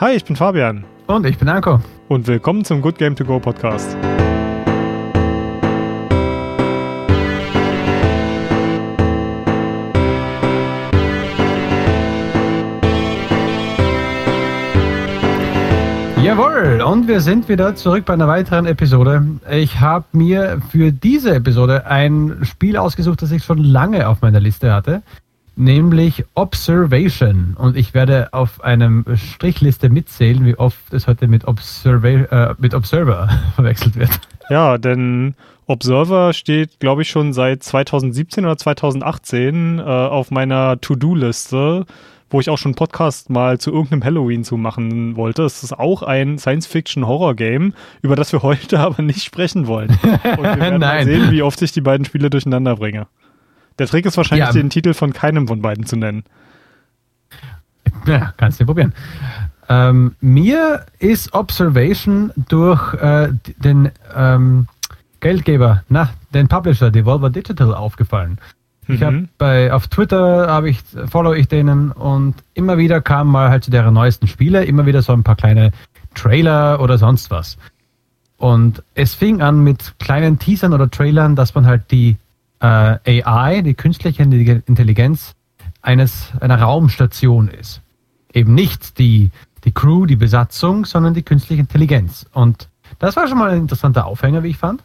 Hi, ich bin Fabian. Und ich bin Anko. Und willkommen zum Good Game To Go Podcast. Jawohl, und wir sind wieder zurück bei einer weiteren Episode. Ich habe mir für diese Episode ein Spiel ausgesucht, das ich schon lange auf meiner Liste hatte nämlich Observation. Und ich werde auf einem Strichliste mitzählen, wie oft es heute mit, Observa äh, mit Observer verwechselt wird. Ja, denn Observer steht, glaube ich, schon seit 2017 oder 2018 äh, auf meiner To-Do-Liste, wo ich auch schon einen Podcast mal zu irgendeinem Halloween zu machen wollte. Es ist auch ein Science-Fiction-Horror-Game, über das wir heute aber nicht sprechen wollen. Und wir werden mal sehen, wie oft ich die beiden Spiele durcheinander bringe. Der Trick ist wahrscheinlich, ja. den Titel von keinem von beiden zu nennen. Ja, kannst du probieren. Ähm, mir ist Observation durch äh, den ähm, Geldgeber, na, den Publisher Devolver Digital aufgefallen. Ich mhm. habe bei auf Twitter habe ich follow ich denen und immer wieder kam mal halt zu deren neuesten Spiele immer wieder so ein paar kleine Trailer oder sonst was. Und es fing an mit kleinen Teasern oder Trailern, dass man halt die äh, AI, die künstliche Intelligenz eines, einer Raumstation ist. Eben nicht die, die Crew, die Besatzung, sondern die künstliche Intelligenz. Und das war schon mal ein interessanter Aufhänger, wie ich fand.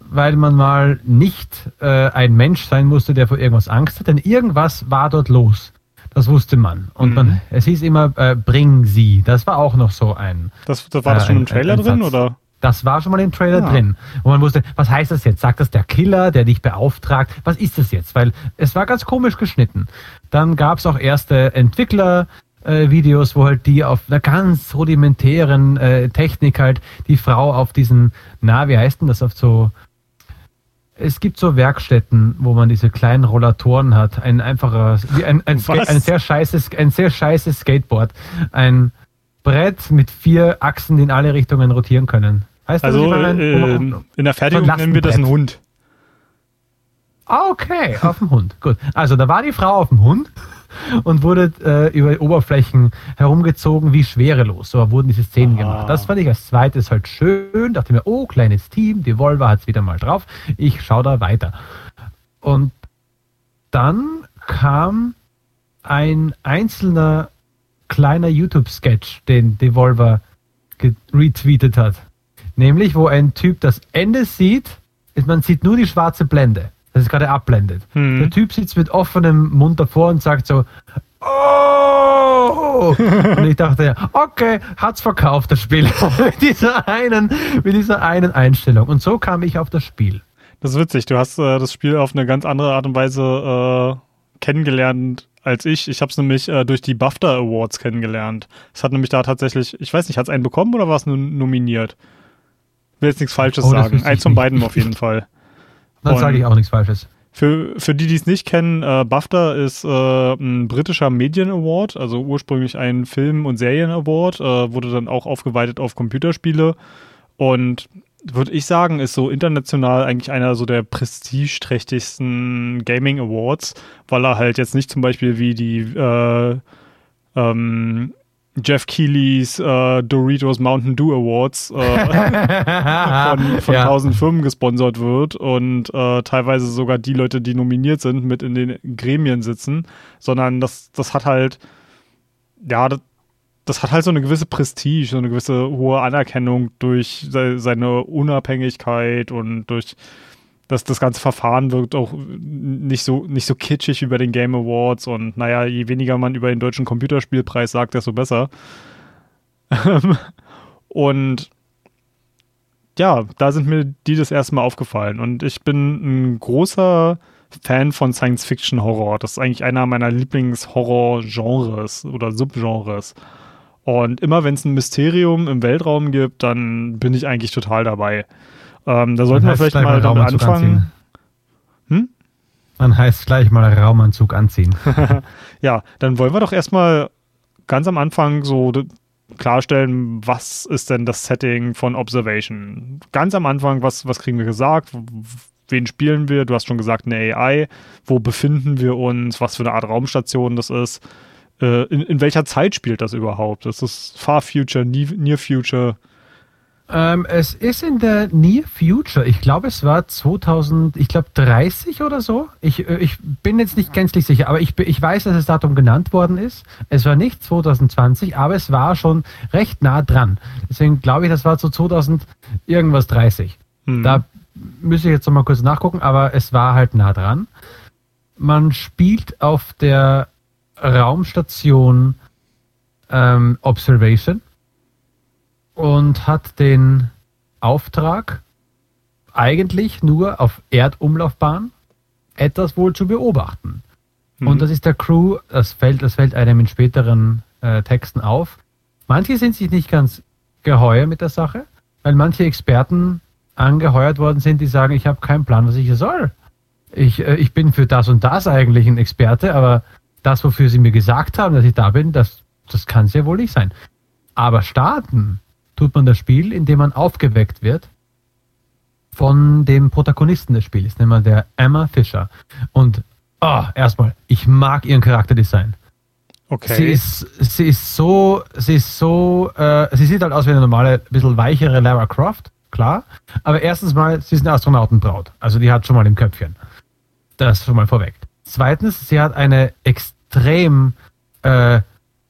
Weil man mal nicht äh, ein Mensch sein musste, der vor irgendwas Angst hat, denn irgendwas war dort los. Das wusste man. Und mhm. man, es hieß immer, äh, bring sie. Das war auch noch so ein. Das, das war das äh, schon im Trailer drin, oder? Das war schon mal im Trailer ja. drin. Und man wusste, was heißt das jetzt? Sagt das der Killer, der dich beauftragt? Was ist das jetzt? Weil es war ganz komisch geschnitten. Dann gab es auch erste Entwickler, äh, Videos, wo halt die auf einer ganz rudimentären äh, Technik halt die Frau auf diesen, na, wie heißt denn das, auf so, es gibt so Werkstätten, wo man diese kleinen Rollatoren hat, ein einfacher, wie ein, ein, ein, sehr scheißes, ein sehr scheißes Skateboard, ein Brett mit vier Achsen, die in alle Richtungen rotieren können. Heißt das, also äh, in der Fertigung nennen wir das einen Hund. Ah, okay, auf dem Hund. Gut. Also da war die Frau auf dem Hund und wurde äh, über Oberflächen herumgezogen wie schwerelos. So wurden diese Szenen ah. gemacht. Das fand ich als zweites halt schön. Dachte mir, oh, kleines Team, die Volvo hat es wieder mal drauf. Ich schaue da weiter. Und dann kam ein einzelner kleiner YouTube-Sketch, den Devolver retweetet hat. Nämlich, wo ein Typ das Ende sieht, man sieht nur die schwarze Blende. Das ist gerade abblendet. Hm. Der Typ sitzt mit offenem Mund davor und sagt so, Oh! Und ich dachte, okay, hat's verkauft, das Spiel. mit, dieser einen, mit dieser einen Einstellung. Und so kam ich auf das Spiel. Das ist witzig. Du hast äh, das Spiel auf eine ganz andere Art und Weise äh, kennengelernt als ich. Ich habe es nämlich äh, durch die BAFTA Awards kennengelernt. Es hat nämlich da tatsächlich, ich weiß nicht, hat es einen bekommen oder war es nominiert? Will jetzt nichts Falsches oh, sagen. Eins von beiden auf jeden Fall. Dann sage ich auch nichts Falsches. Für, für die, die es nicht kennen, äh, BAFTA ist äh, ein britischer Medien Award, also ursprünglich ein Film- und Serien-Award, äh, wurde dann auch aufgeweitet auf Computerspiele und würde ich sagen, ist so international eigentlich einer so der prestigeträchtigsten Gaming Awards, weil er halt jetzt nicht zum Beispiel wie die äh, ähm, Jeff Keelys äh, Doritos Mountain Dew Awards äh, von, von ja. tausend Firmen gesponsert wird und äh, teilweise sogar die Leute, die nominiert sind, mit in den Gremien sitzen, sondern das, das hat halt, ja, das, das hat halt so eine gewisse Prestige, so eine gewisse hohe Anerkennung durch seine Unabhängigkeit und durch das, das ganze Verfahren wirkt auch nicht so, nicht so kitschig über den Game Awards und naja, je weniger man über den deutschen Computerspielpreis sagt, desto besser. und ja, da sind mir die das erste Mal aufgefallen und ich bin ein großer Fan von Science Fiction Horror. Das ist eigentlich einer meiner Lieblings-Horror-Genres oder Subgenres. Und immer wenn es ein Mysterium im Weltraum gibt, dann bin ich eigentlich total dabei. Ähm, da sollten wir vielleicht mal damit anfangen. Hm? Man heißt gleich mal Raumanzug anziehen. ja, dann wollen wir doch erstmal ganz am Anfang so klarstellen, was ist denn das Setting von Observation? Ganz am Anfang, was, was kriegen wir gesagt? Wen spielen wir? Du hast schon gesagt, eine AI. Wo befinden wir uns? Was für eine Art Raumstation das ist? äh, in, in welcher Zeit spielt das überhaupt? Ist das Far Future, Near Future? Ähm, es ist in der Near Future. Ich glaube, es war 2000, ich glaube 30 oder so. Ich, äh, ich bin jetzt nicht gänzlich sicher, aber ich, ich weiß, dass das Datum genannt worden ist. Es war nicht 2020, aber es war schon recht nah dran. Deswegen glaube ich, das war so 2000 irgendwas 30. Hm. Da müsste ich jetzt noch mal kurz nachgucken, aber es war halt nah dran. Man spielt auf der Raumstation ähm, Observation und hat den Auftrag, eigentlich nur auf Erdumlaufbahn etwas wohl zu beobachten. Mhm. Und das ist der Crew, das fällt, das fällt einem in späteren äh, Texten auf. Manche sind sich nicht ganz geheuer mit der Sache, weil manche Experten angeheuert worden sind, die sagen, ich habe keinen Plan, was ich hier soll. Ich, äh, ich bin für das und das eigentlich ein Experte, aber das, wofür sie mir gesagt haben, dass ich da bin, das, das kann es ja wohl nicht sein. Aber starten tut man das Spiel, indem man aufgeweckt wird von dem Protagonisten des Spiels, nämlich der Emma Fischer. Und oh, erstmal, ich mag ihren Charakterdesign. Okay. Sie ist, sie ist so, sie ist so, äh, sie sieht halt aus wie eine normale, bisschen weichere Lara Croft, klar. Aber erstens mal, sie ist eine Astronautenbraut. Also die hat schon mal im Köpfchen. Das schon mal vorweg. Zweitens, sie hat eine extrem äh,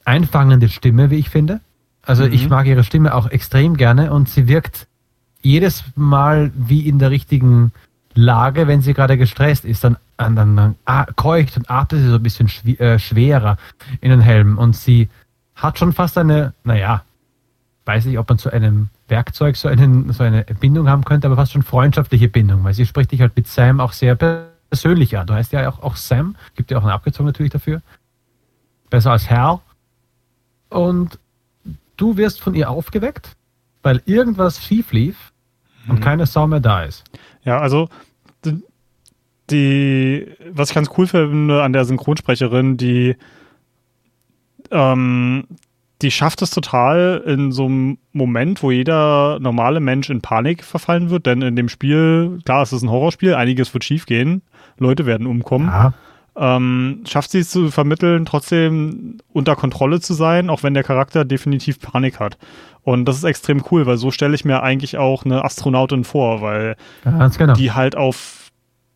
einfangende Stimme, wie ich finde. Also mhm. ich mag ihre Stimme auch extrem gerne und sie wirkt jedes Mal wie in der richtigen Lage, wenn sie gerade gestresst ist, dann, dann, dann, ah, keucht und atmet sie so ein bisschen äh, schwerer in den Helm und sie hat schon fast eine, naja, weiß nicht, ob man zu einem Werkzeug so, einen, so eine Bindung haben könnte, aber fast schon freundschaftliche Bindung, weil sie spricht dich halt mit Sam auch sehr persönlich an. Du heißt ja auch, auch Sam, gibt ja auch eine Abkürzung natürlich dafür. Besser als Hal. Und du wirst von ihr aufgeweckt, weil irgendwas schief lief und mhm. keine Sau mehr da ist. Ja, also die, was ich ganz cool finde an der Synchronsprecherin, die, ähm, die schafft es total in so einem Moment, wo jeder normale Mensch in Panik verfallen wird, denn in dem Spiel, klar, es ist ein Horrorspiel, einiges wird schief gehen, Leute werden umkommen. Ja ähm, schafft sie es zu vermitteln, trotzdem unter Kontrolle zu sein, auch wenn der Charakter definitiv Panik hat. Und das ist extrem cool, weil so stelle ich mir eigentlich auch eine Astronautin vor, weil genau. die halt auf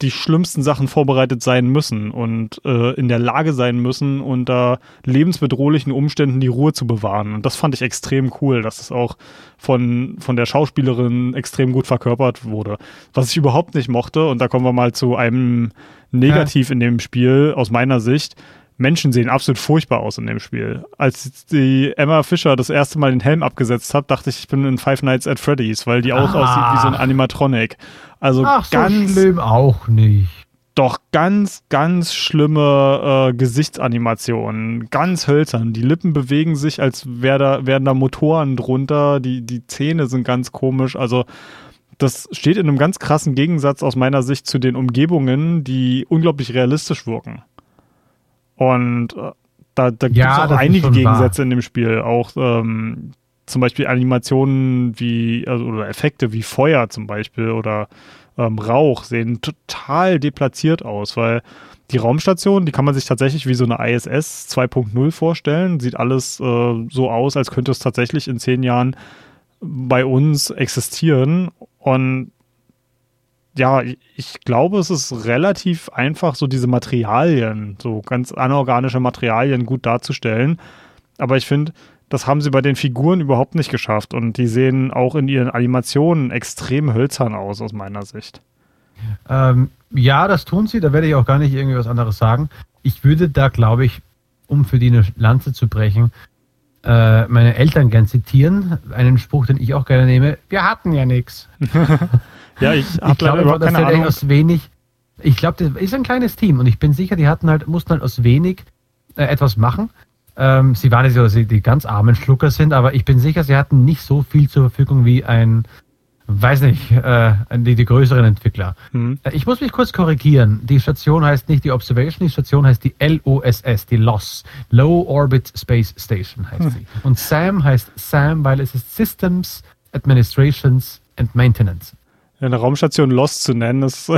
die schlimmsten Sachen vorbereitet sein müssen und äh, in der Lage sein müssen, unter lebensbedrohlichen Umständen die Ruhe zu bewahren. Und das fand ich extrem cool, dass es auch von, von der Schauspielerin extrem gut verkörpert wurde. Was ich überhaupt nicht mochte, und da kommen wir mal zu einem Negativ ja. in dem Spiel aus meiner Sicht, Menschen sehen absolut furchtbar aus in dem Spiel. Als die Emma Fischer das erste Mal den Helm abgesetzt hat, dachte ich, ich bin in Five Nights at Freddy's, weil die auch ah. aussieht wie so ein Animatronic. Also Ach, ganz so schlimm auch nicht. Doch ganz, ganz schlimme äh, Gesichtsanimationen, ganz hölzern. Die Lippen bewegen sich, als wär da, wären da Motoren drunter. Die, die Zähne sind ganz komisch. Also das steht in einem ganz krassen Gegensatz aus meiner Sicht zu den Umgebungen, die unglaublich realistisch wirken. Und äh, da, da gibt es auch einige Gegensätze wahr. in dem Spiel. Auch ähm, zum Beispiel Animationen wie, also, oder Effekte wie Feuer zum Beispiel oder ähm, Rauch sehen total deplatziert aus, weil die Raumstation, die kann man sich tatsächlich wie so eine ISS 2.0 vorstellen. Sieht alles äh, so aus, als könnte es tatsächlich in zehn Jahren bei uns existieren. Und ja, ich glaube, es ist relativ einfach, so diese Materialien, so ganz anorganische Materialien gut darzustellen. Aber ich finde, das haben sie bei den Figuren überhaupt nicht geschafft. Und die sehen auch in ihren Animationen extrem hölzern aus, aus meiner Sicht. Ähm, ja, das tun sie. Da werde ich auch gar nicht irgendwie was anderes sagen. Ich würde da, glaube ich, um für die eine Lanze zu brechen, äh, meine Eltern gern zitieren. Einen Spruch, den ich auch gerne nehme. Wir hatten ja nichts. Ja, ich habe glaube, überhaupt keine Ahnung. Aus wenig, ich glaube, das ist ein kleines Team und ich bin sicher, die hatten halt, mussten halt aus wenig äh, etwas machen. Ähm, sie waren nicht so, dass sie die ganz armen Schlucker sind, aber ich bin sicher, sie hatten nicht so viel zur Verfügung wie ein, weiß nicht, äh, die, die größeren Entwickler. Äh, ich muss mich kurz korrigieren. Die Station heißt nicht die Observation, die Station heißt die LOSS, die LOS. Low Orbit Space Station heißt mhm. sie. Und SAM heißt SAM, weil es ist Systems, Administrations and Maintenance eine Raumstation Lost zu nennen, ist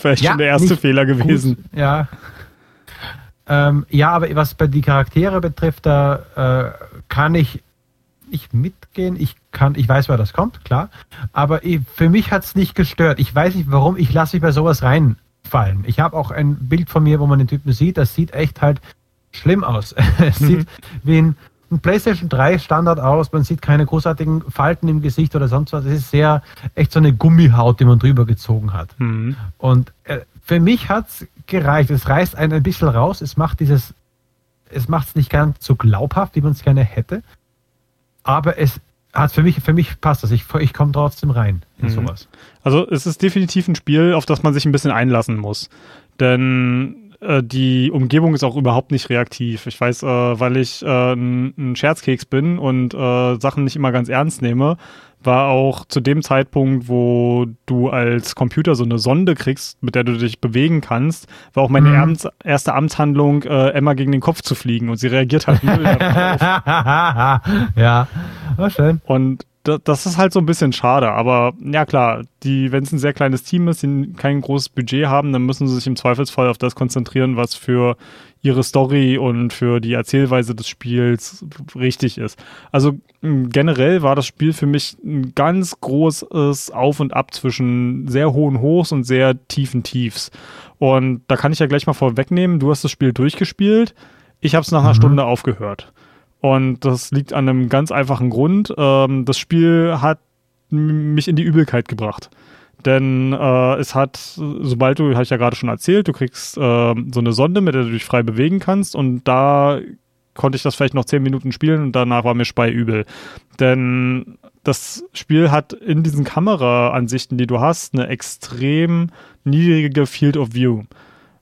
vielleicht ja, schon der erste Fehler gewesen. Gut. Ja. Ähm, ja, aber was bei die Charaktere betrifft, da äh, kann ich nicht mitgehen. Ich kann, ich weiß, wer das kommt, klar. Aber ich, für mich hat es nicht gestört. Ich weiß nicht warum, ich lasse mich bei sowas reinfallen. Ich habe auch ein Bild von mir, wo man den Typen sieht, das sieht echt halt schlimm aus. es mhm. sieht wie ein, ein, PlayStation 3 Standard aus, man sieht keine großartigen Falten im Gesicht oder sonst was. Es ist sehr echt so eine Gummihaut, die man drüber gezogen hat. Mhm. Und äh, für mich hat es gereicht. Es reißt einen ein bisschen raus, es macht dieses, es macht es nicht ganz so glaubhaft, wie man es gerne hätte aber es hat für mich, für mich passt das. Ich, ich komme trotzdem rein in mhm. sowas. Also es ist definitiv ein Spiel, auf das man sich ein bisschen einlassen muss. Denn äh, die Umgebung ist auch überhaupt nicht reaktiv. Ich weiß, äh, weil ich äh, ein, Scherzkeks bin und äh, Sachen nicht immer ganz ernst nehme, war auch zu dem Zeitpunkt, wo du als Computer so eine Sonde kriegst, mit der du dich bewegen kannst, war auch meine mhm. erste Amtshandlung, äh, Emma gegen den Kopf zu fliegen und sie reagiert halt null darauf. ja, war schön. Und das ist halt so ein bisschen schade, aber ja klar, die, wenn es ein sehr kleines Team ist, die kein großes Budget haben, dann müssen sie sich im Zweifelsfall auf das konzentrieren, was für ihre Story und für die Erzählweise des Spiels richtig ist. Also generell war das Spiel für mich ein ganz großes Auf und Ab zwischen sehr hohen Hochs und sehr tiefen Tiefs. Und da kann ich ja gleich mal vorwegnehmen, du hast das Spiel durchgespielt, ich habe es nach einer mhm. Stunde aufgehört. Und das liegt an einem ganz einfachen Grund. Ähm, das Spiel hat mich in die Übelkeit gebracht. Denn äh, es hat, sobald du, habe ich ja gerade schon erzählt, du kriegst äh, so eine Sonde, mit der du dich frei bewegen kannst. Und da konnte ich das vielleicht noch zehn Minuten spielen und danach war mir speiübel. Denn das Spiel hat in diesen Kameraansichten, die du hast, eine extrem niedrige Field of View.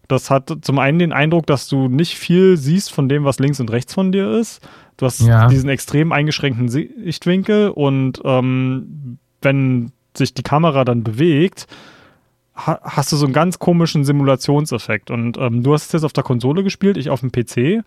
Das hat zum einen den Eindruck, dass du nicht viel siehst von dem, was links und rechts von dir ist. Du hast ja. diesen extrem eingeschränkten Sichtwinkel und ähm, wenn sich die Kamera dann bewegt, ha hast du so einen ganz komischen Simulationseffekt. Und ähm, du hast es jetzt auf der Konsole gespielt, ich auf dem PC.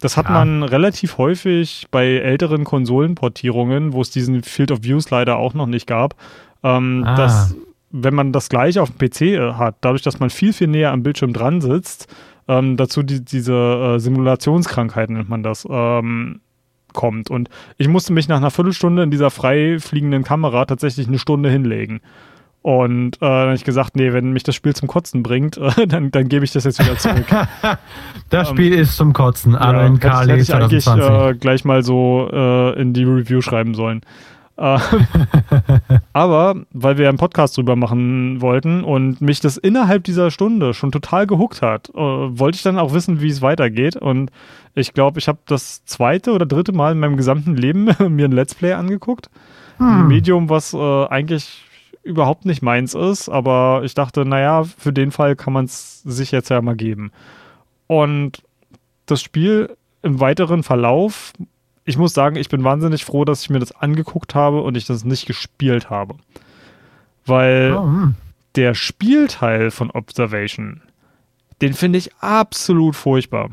Das hat ja. man relativ häufig bei älteren Konsolenportierungen, wo es diesen Field of Views leider auch noch nicht gab. Ähm, ah. dass, wenn man das gleiche auf dem PC äh, hat, dadurch, dass man viel, viel näher am Bildschirm dran sitzt, ähm, dazu die, diese äh, Simulationskrankheit nennt man das, ähm, kommt. Und ich musste mich nach einer Viertelstunde in dieser frei fliegenden Kamera tatsächlich eine Stunde hinlegen. Und äh, dann habe ich gesagt, nee, wenn mich das Spiel zum Kotzen bringt, äh, dann, dann gebe ich das jetzt wieder zurück. das ähm, Spiel ist zum Kotzen, Arno ja, in Kali hätte ich eigentlich äh, gleich mal so äh, in die Review schreiben sollen. Äh, aber weil wir einen Podcast drüber machen wollten und mich das innerhalb dieser Stunde schon total gehuckt hat, äh, wollte ich dann auch wissen, wie es weitergeht. Und ich glaube, ich habe das zweite oder dritte Mal in meinem gesamten Leben mir ein Let's Play angeguckt. Hm. Ein Medium, was äh, eigentlich überhaupt nicht meins ist, aber ich dachte, naja, für den Fall kann man es sich jetzt ja mal geben. Und das Spiel im weiteren Verlauf ich muss sagen, ich bin wahnsinnig froh, dass ich mir das angeguckt habe und ich das nicht gespielt habe. Weil oh, hm. der Spielteil von Observation, den finde ich absolut furchtbar.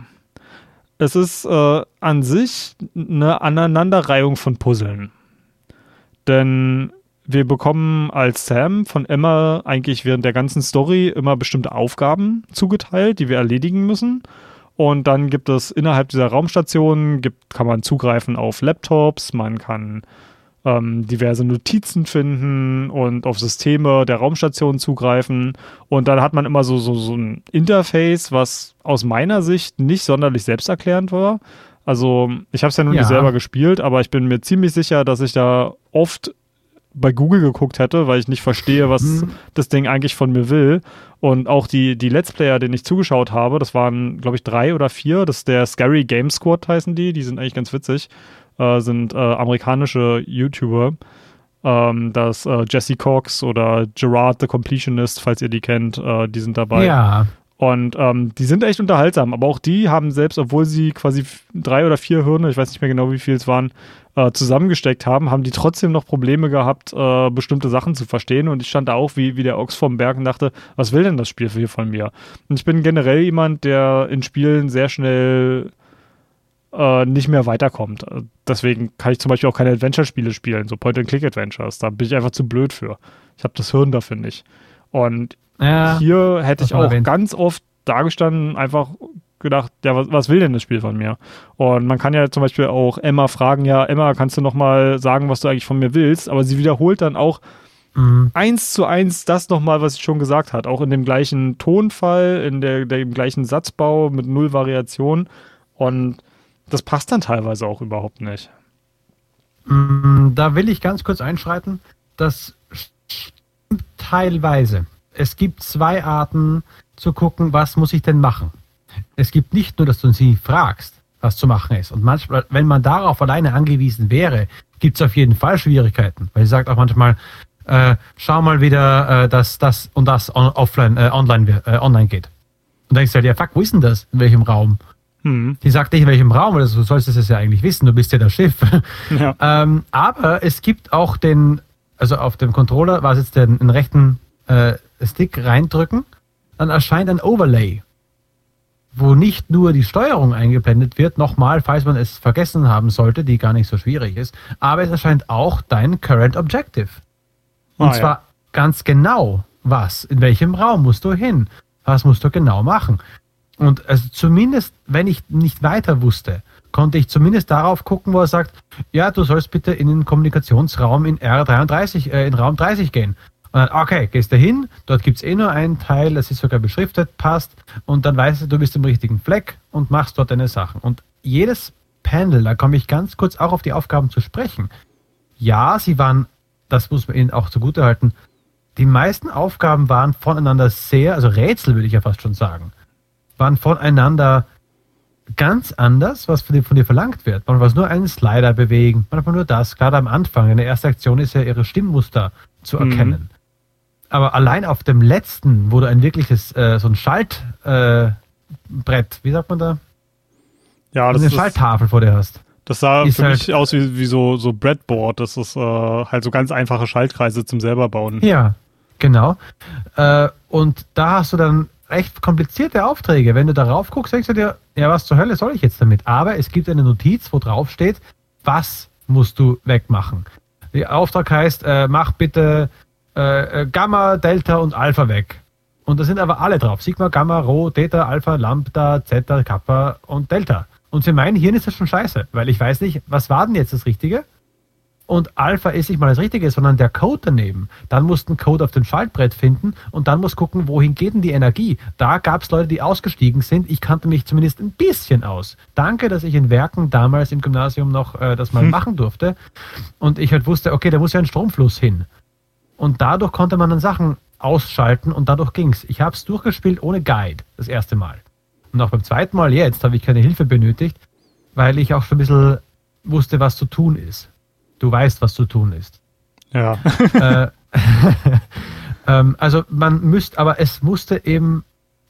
Es ist äh, an sich eine Aneinanderreihung von Puzzeln. Denn wir bekommen als Sam von Emma eigentlich während der ganzen Story immer bestimmte Aufgaben zugeteilt, die wir erledigen müssen. Und dann gibt es innerhalb dieser Raumstation, gibt, kann man zugreifen auf Laptops, man kann ähm, diverse Notizen finden und auf Systeme der Raumstation zugreifen. Und dann hat man immer so, so, so ein Interface, was aus meiner Sicht nicht sonderlich selbsterklärend war. Also ich habe es ja nun ja. nicht selber gespielt, aber ich bin mir ziemlich sicher, dass ich da oft bei Google geguckt hätte, weil ich nicht verstehe, was mhm. das Ding eigentlich von mir will. Und auch die, die Let's Player, denen ich zugeschaut habe, das waren, glaube ich, drei oder vier. Das ist der Scary Game Squad heißen die. Die sind eigentlich ganz witzig. Äh, sind äh, amerikanische YouTuber. Ähm, das äh, Jesse Cox oder Gerard the Completionist, falls ihr die kennt, äh, die sind dabei. Ja. Und ähm, die sind echt unterhaltsam, aber auch die haben selbst, obwohl sie quasi drei oder vier Hirne, ich weiß nicht mehr genau, wie viel es waren, äh, zusammengesteckt haben, haben die trotzdem noch Probleme gehabt, äh, bestimmte Sachen zu verstehen. Und ich stand da auch wie, wie der Ochs vom Berg und dachte, was will denn das Spiel hier von mir? Und ich bin generell jemand, der in Spielen sehr schnell äh, nicht mehr weiterkommt. Deswegen kann ich zum Beispiel auch keine Adventure-Spiele spielen, so Point-and-Click-Adventures. Da bin ich einfach zu blöd für. Ich habe das Hirn dafür nicht. Und ja, hier hätte ich auch erwähnt. ganz oft dagestanden, einfach gedacht, ja, was, was will denn das Spiel von mir? Und man kann ja zum Beispiel auch Emma fragen, ja, Emma, kannst du noch mal sagen, was du eigentlich von mir willst? Aber sie wiederholt dann auch mhm. eins zu eins das nochmal, was sie schon gesagt hat. Auch in dem gleichen Tonfall, in der, dem gleichen Satzbau mit null Variation. Und das passt dann teilweise auch überhaupt nicht. Mm, da will ich ganz kurz einschreiten. Das teilweise. Es gibt zwei Arten zu gucken, was muss ich denn machen. Es gibt nicht nur, dass du sie fragst, was zu machen ist. Und manchmal, wenn man darauf alleine angewiesen wäre, gibt es auf jeden Fall Schwierigkeiten. Weil sie sagt auch manchmal, äh, schau mal wieder, äh, dass das und das on, offline, äh, online, äh, online geht. Und dann denkst du halt, ja fuck, wo ist denn das? In welchem Raum? Hm. Die sagt nicht, in welchem Raum, also du sollst es ja eigentlich wissen, du bist ja das Schiff. Ja. ähm, aber es gibt auch den, also auf dem Controller war es jetzt den, den rechten äh, Stick reindrücken, dann erscheint ein Overlay, wo nicht nur die Steuerung eingeblendet wird, nochmal, falls man es vergessen haben sollte, die gar nicht so schwierig ist, aber es erscheint auch dein Current Objective. Und ah, zwar ja. ganz genau, was, in welchem Raum musst du hin, was musst du genau machen. Und also zumindest, wenn ich nicht weiter wusste, konnte ich zumindest darauf gucken, wo er sagt, ja, du sollst bitte in den Kommunikationsraum in R33, äh, in Raum 30 gehen. Und dann, okay, gehst da hin, dort gibt es eh nur einen Teil, das ist sogar beschriftet, passt, und dann weißt du, du bist im richtigen Fleck und machst dort deine Sachen. Und jedes Panel, da komme ich ganz kurz auch auf die Aufgaben zu sprechen. Ja, sie waren, das muss man ihnen auch zugutehalten, die meisten Aufgaben waren voneinander sehr, also Rätsel würde ich ja fast schon sagen, waren voneinander ganz anders, was von dir, von dir verlangt wird. Man muss nur einen Slider bewegen, manchmal nur das. Gerade am Anfang, in der ersten Aktion ist ja ihre Stimmmuster zu mhm. erkennen. Mhm. Aber allein auf dem letzten, wo du ein wirkliches, äh, so ein Schaltbrett, äh, wie sagt man da? Ja, das eine ist eine Schalttafel vor dir hast. Das sah ist für halt, mich aus wie, wie so, so Breadboard. Das ist äh, halt so ganz einfache Schaltkreise zum selber bauen. Ja, genau. Äh, und da hast du dann recht komplizierte Aufträge. Wenn du darauf guckst, denkst du dir, ja, was zur Hölle soll ich jetzt damit? Aber es gibt eine Notiz, wo drauf steht, was musst du wegmachen. Der Auftrag heißt, äh, mach bitte äh, äh, Gamma, Delta und Alpha weg. Und da sind aber alle drauf. Sigma, Gamma, Rho, Theta, Alpha, Lambda, Zeta, Kappa und Delta. Und für mein Hirn ist das schon scheiße, weil ich weiß nicht, was war denn jetzt das Richtige? und Alpha ist nicht mal das Richtige, sondern der Code daneben. Dann musst du einen Code auf dem Schaltbrett finden und dann musst gucken, wohin geht denn die Energie. Da gab es Leute, die ausgestiegen sind. Ich kannte mich zumindest ein bisschen aus. Danke, dass ich in Werken damals im Gymnasium noch äh, das mal hm. machen durfte. Und ich halt wusste, okay, da muss ja ein Stromfluss hin. Und dadurch konnte man dann Sachen ausschalten und dadurch ging's. Ich habe es durchgespielt ohne Guide, das erste Mal. Und auch beim zweiten Mal jetzt habe ich keine Hilfe benötigt, weil ich auch schon ein bisschen wusste, was zu tun ist. Du weißt, was zu tun ist. Ja. äh, ähm, also man müsste, aber es musste eben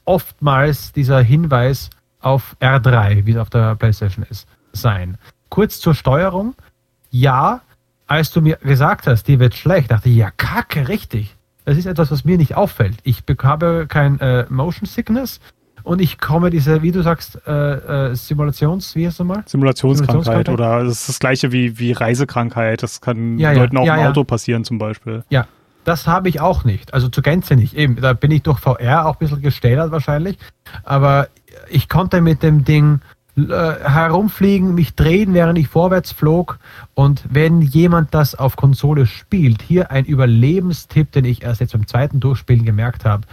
oftmals dieser Hinweis auf R3, wie es auf der PlayStation ist, sein. Kurz zur Steuerung. Ja, als du mir gesagt hast, die wird schlecht, dachte ich, ja, kacke, richtig. Das ist etwas, was mir nicht auffällt. Ich habe kein äh, Motion Sickness und ich komme diese, wie du sagst, äh, äh, Simulations, wie heißt du mal? Simulationskrankheit, oder das ist das gleiche wie, wie Reisekrankheit. Das kann ja, Leuten ja, auch ja, im Auto passieren zum Beispiel. Ja, das habe ich auch nicht. Also zur Gänze nicht. Eben, da bin ich durch VR auch ein bisschen gestählert wahrscheinlich. Aber ich konnte mit dem Ding herumfliegen, mich drehen, während ich vorwärts flog. Und wenn jemand das auf Konsole spielt, hier ein Überlebenstipp, den ich erst jetzt beim zweiten Durchspielen gemerkt habe.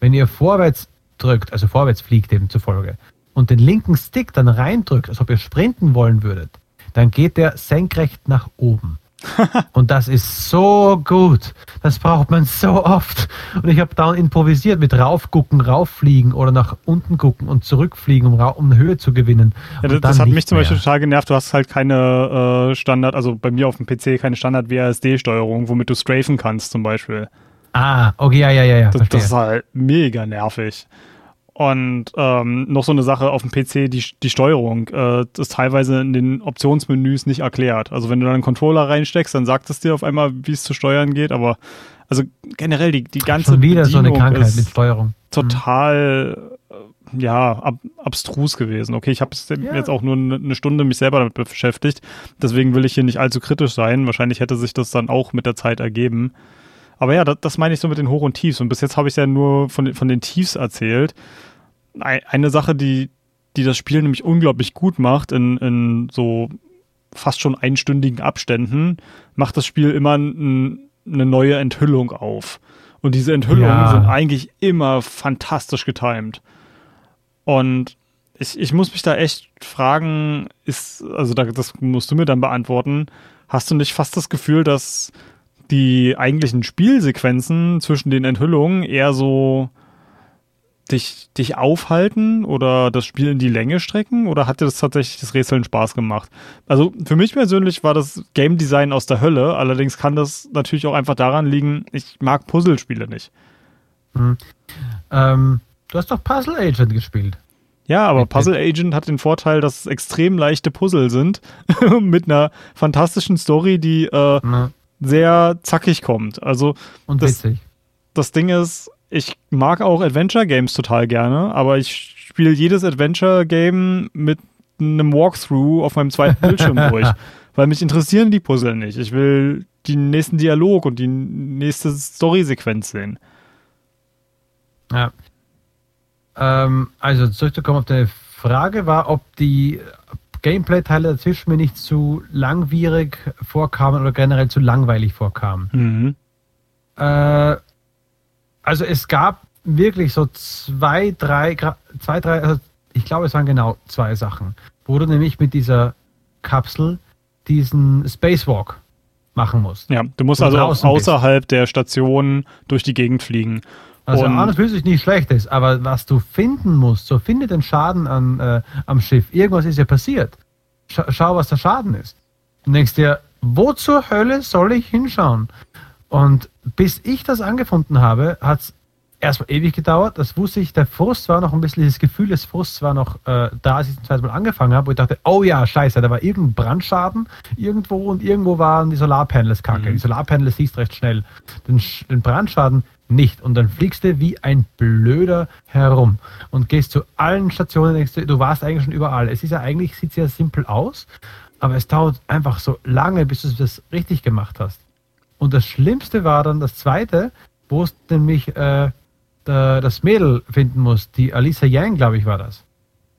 Wenn ihr vorwärts drückt, also vorwärts fliegt demzufolge, und den linken Stick dann reindrückt, als ob ihr sprinten wollen würdet, dann geht der senkrecht nach oben. und das ist so gut. Das braucht man so oft. Und ich habe da improvisiert mit raufgucken, rauffliegen oder nach unten gucken und zurückfliegen, um, um Höhe zu gewinnen. Ja, das, das hat mich zum mehr. Beispiel total genervt. Du hast halt keine äh, Standard, also bei mir auf dem PC keine Standard WASD-Steuerung, womit du strafen kannst zum Beispiel. Ah, okay, ja, ja, ja, ja. Das, das ist halt mega nervig. Und ähm, noch so eine Sache auf dem PC, die, die Steuerung, äh, ist teilweise in den Optionsmenüs nicht erklärt. Also wenn du dann einen Controller reinsteckst, dann sagt es dir auf einmal, wie es zu steuern geht, aber also generell die, die ganze Schon wieder Bedienung so eine Krankheit mit Steuerung. Total mhm. ja, ab, abstrus gewesen. Okay, ich habe ja. jetzt auch nur eine Stunde mich selber damit beschäftigt, deswegen will ich hier nicht allzu kritisch sein. Wahrscheinlich hätte sich das dann auch mit der Zeit ergeben. Aber ja, das, das meine ich so mit den Hoch- und Tiefs. Und bis jetzt habe ich ja nur von, von den Tiefs erzählt. Eine Sache, die die das Spiel nämlich unglaublich gut macht, in, in so fast schon einstündigen Abständen, macht das Spiel immer ein, eine neue Enthüllung auf. Und diese Enthüllungen ja. sind eigentlich immer fantastisch getimed. Und ich, ich muss mich da echt fragen, ist, also da, das musst du mir dann beantworten, hast du nicht fast das Gefühl, dass die eigentlichen Spielsequenzen zwischen den Enthüllungen eher so dich, dich aufhalten oder das Spiel in die Länge strecken oder hat dir das tatsächlich das Rätseln Spaß gemacht? Also für mich persönlich war das Game Design aus der Hölle, allerdings kann das natürlich auch einfach daran liegen, ich mag Puzzlespiele nicht. Hm. Ähm, du hast doch Puzzle Agent gespielt. Ja, aber Puzzle Agent hat den Vorteil, dass es extrem leichte Puzzle sind mit einer fantastischen Story, die äh, sehr zackig kommt. Also und das, witzig. Das Ding ist, ich mag auch Adventure Games total gerne, aber ich spiele jedes Adventure Game mit einem Walkthrough auf meinem zweiten Bildschirm durch, weil mich interessieren die Puzzle nicht. Ich will den nächsten Dialog und die nächste Story-Sequenz sehen. Ja. Ähm, also zurückzukommen auf deine Frage war, ob die Gameplay-Teile dazwischen mir nicht zu langwierig vorkamen oder generell zu langweilig vorkamen. Mhm. Äh, also es gab wirklich so zwei, drei, zwei, drei, also ich glaube, es waren genau zwei Sachen, wo du nämlich mit dieser Kapsel diesen Spacewalk machen musst. Ja, du musst also außerhalb bist. der Station durch die Gegend fliegen. Also und alles sich nicht schlecht ist, aber was du finden musst, so finde den Schaden an, äh, am Schiff. Irgendwas ist ja passiert. Schau, schau, was der Schaden ist. Du denkst dir, wo zur Hölle soll ich hinschauen? Und bis ich das angefunden habe, hat es erstmal ewig gedauert. Das wusste ich, der Frust war noch ein bisschen, das Gefühl des Frusts war noch äh, da, als ich zum zweiten Mal angefangen habe, wo ich dachte, oh ja, scheiße, da war irgendein Brandschaden irgendwo und irgendwo waren die Solarpanels kacke. Mhm. Die Solarpanels siehst recht schnell. Den, den Brandschaden nicht. Und dann fliegst du wie ein Blöder herum und gehst zu allen Stationen, du, du warst eigentlich schon überall. Es ist ja eigentlich, sieht sehr simpel aus, aber es dauert einfach so lange, bis du das richtig gemacht hast. Und das Schlimmste war dann das zweite, wo es nämlich äh, da, das Mädel finden muss. Die Alisa Yang, glaube ich, war das.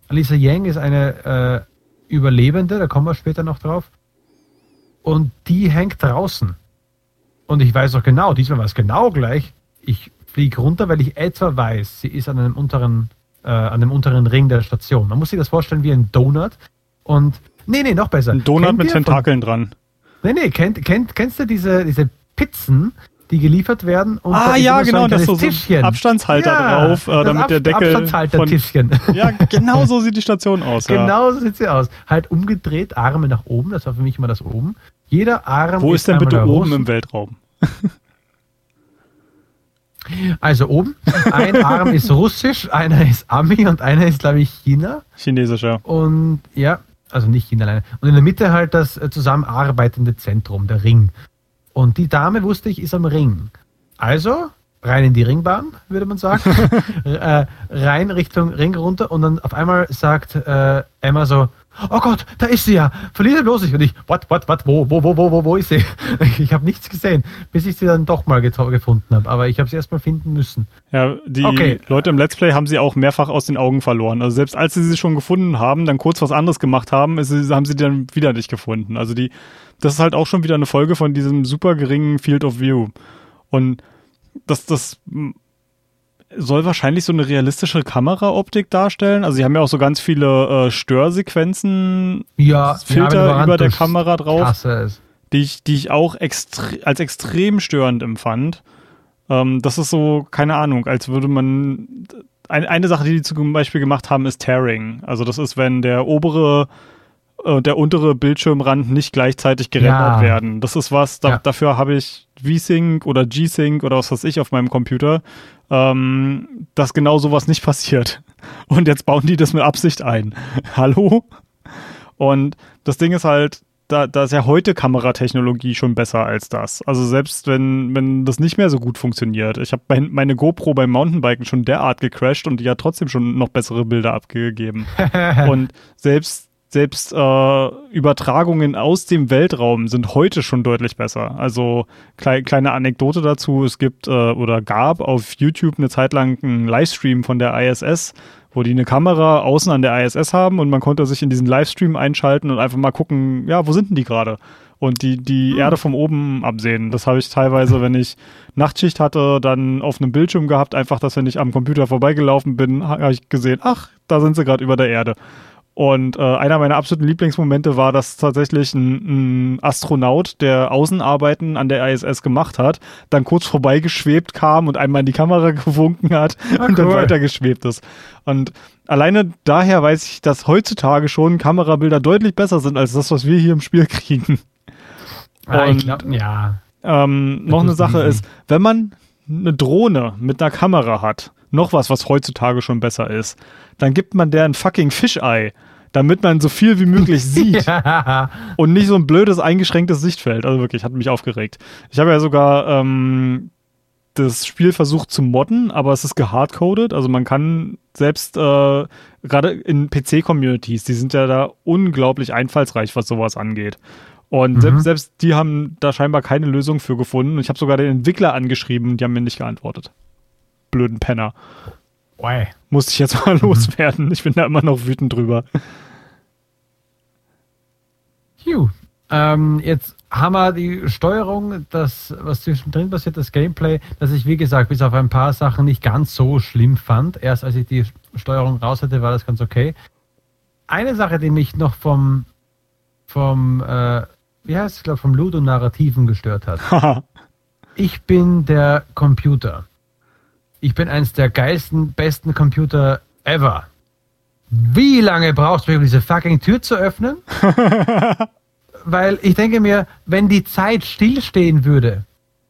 Alisa Yang ist eine äh, Überlebende, da kommen wir später noch drauf. Und die hängt draußen. Und ich weiß auch genau, diesmal war es genau gleich. Ich fliege runter, weil ich etwa weiß, sie ist an einem unteren, äh, an dem unteren Ring der Station. Man muss sich das vorstellen wie ein Donut. Und nee, nee, noch besser. Ein Donut Kennt mit Tentakeln dran. Nee, nee, kennt, kennt, kennst du diese, diese Pizzen, die geliefert werden? Und ah, ja, genau, so das ist so ein Abstandshalter ja, drauf, äh, damit Ab der Deckel. Abstandshalter-Tischchen. Ja, genau so sieht die Station aus. Genau so sieht sie aus. Halt umgedreht, Arme nach oben, das war für mich immer das oben. Jeder Arm. Wo ist, ist denn bitte oben im Weltraum? Also oben, ein Arm ist russisch, einer ist Ami und einer ist, glaube ich, China. Chinesisch, ja. Und ja, also nicht China alleine. Und in der Mitte halt das äh, zusammenarbeitende Zentrum, der Ring. Und die Dame, wusste ich, ist am Ring. Also rein in die Ringbahn, würde man sagen. äh, rein Richtung Ring runter und dann auf einmal sagt äh, Emma so, oh Gott, da ist sie ja, verliere bloß nicht. Und ich, what, what, what, wo, wo, wo, wo, wo, wo ist sie? Ich habe nichts gesehen, bis ich sie dann doch mal gefunden habe. Aber ich habe sie erstmal finden müssen. Ja, die okay. Leute im Let's Play haben sie auch mehrfach aus den Augen verloren. Also selbst als sie sie schon gefunden haben, dann kurz was anderes gemacht haben, ist, haben sie dann wieder nicht gefunden. Also die, das ist halt auch schon wieder eine Folge von diesem super geringen Field of View. Und das, das soll wahrscheinlich so eine realistische Kameraoptik darstellen. Also sie haben ja auch so ganz viele äh, Störsequenzen, ja, Filter über der Kamera drauf, die ich, die ich auch extre als extrem störend empfand. Ähm, das ist so, keine Ahnung, als würde man. Ein, eine Sache, die die zum Beispiel gemacht haben, ist Tearing. Also das ist, wenn der obere und äh, der untere Bildschirmrand nicht gleichzeitig gerendert ja. werden. Das ist was, da, ja. dafür habe ich V-Sync oder G-Sync oder was weiß ich auf meinem Computer, ähm, dass genau sowas nicht passiert. Und jetzt bauen die das mit Absicht ein. Hallo? Und das Ding ist halt, da, da ist ja heute Kameratechnologie schon besser als das. Also selbst wenn, wenn das nicht mehr so gut funktioniert. Ich habe meine GoPro beim Mountainbiken schon derart gecrashed und die hat trotzdem schon noch bessere Bilder abgegeben. und selbst selbst äh, Übertragungen aus dem Weltraum sind heute schon deutlich besser. Also klei kleine Anekdote dazu, es gibt äh, oder gab auf YouTube eine Zeit lang einen Livestream von der ISS, wo die eine Kamera außen an der ISS haben und man konnte sich in diesen Livestream einschalten und einfach mal gucken, ja, wo sind denn die gerade? Und die, die hm. Erde von oben absehen. Das habe ich teilweise, wenn ich Nachtschicht hatte, dann auf einem Bildschirm gehabt, einfach, dass wenn ich am Computer vorbeigelaufen bin, habe ich gesehen, ach, da sind sie gerade über der Erde. Und äh, einer meiner absoluten Lieblingsmomente war, dass tatsächlich ein, ein, Astronaut, der Außenarbeiten an der ISS gemacht hat, dann kurz vorbeigeschwebt kam und einmal in die Kamera gewunken hat ah, und cool. dann weitergeschwebt ist. Und alleine daher weiß ich, dass heutzutage schon Kamerabilder deutlich besser sind als das, was wir hier im Spiel kriegen. Ah, und, glaub, ja. Ähm, noch eine Sache ist, wenn man eine Drohne mit einer Kamera hat, noch was, was heutzutage schon besser ist, dann gibt man der ein fucking Fischei, damit man so viel wie möglich sieht ja. und nicht so ein blödes, eingeschränktes Sichtfeld. Also wirklich, hat mich aufgeregt. Ich habe ja sogar ähm, das Spiel versucht zu modden, aber es ist gehardcoded. Also man kann selbst äh, gerade in PC-Communities, die sind ja da unglaublich einfallsreich, was sowas angeht. Und mhm. selbst, selbst die haben da scheinbar keine Lösung für gefunden. Ich habe sogar den Entwickler angeschrieben, die haben mir nicht geantwortet. Blöden Penner. Why? Musste ich jetzt mal loswerden. Ich bin da immer noch wütend drüber. Phew. Ähm, jetzt haben wir die Steuerung, das, was zwischendrin passiert, das Gameplay, das ich, wie gesagt, bis auf ein paar Sachen nicht ganz so schlimm fand. Erst als ich die Steuerung raus hatte, war das ganz okay. Eine Sache, die mich noch vom, vom äh, wie heißt es, glaube vom Ludo-Narrativen gestört hat. ich bin der Computer. Ich bin eins der geilsten, besten Computer ever. Wie lange brauchst du, um diese fucking Tür zu öffnen? Weil ich denke mir, wenn die Zeit stillstehen würde,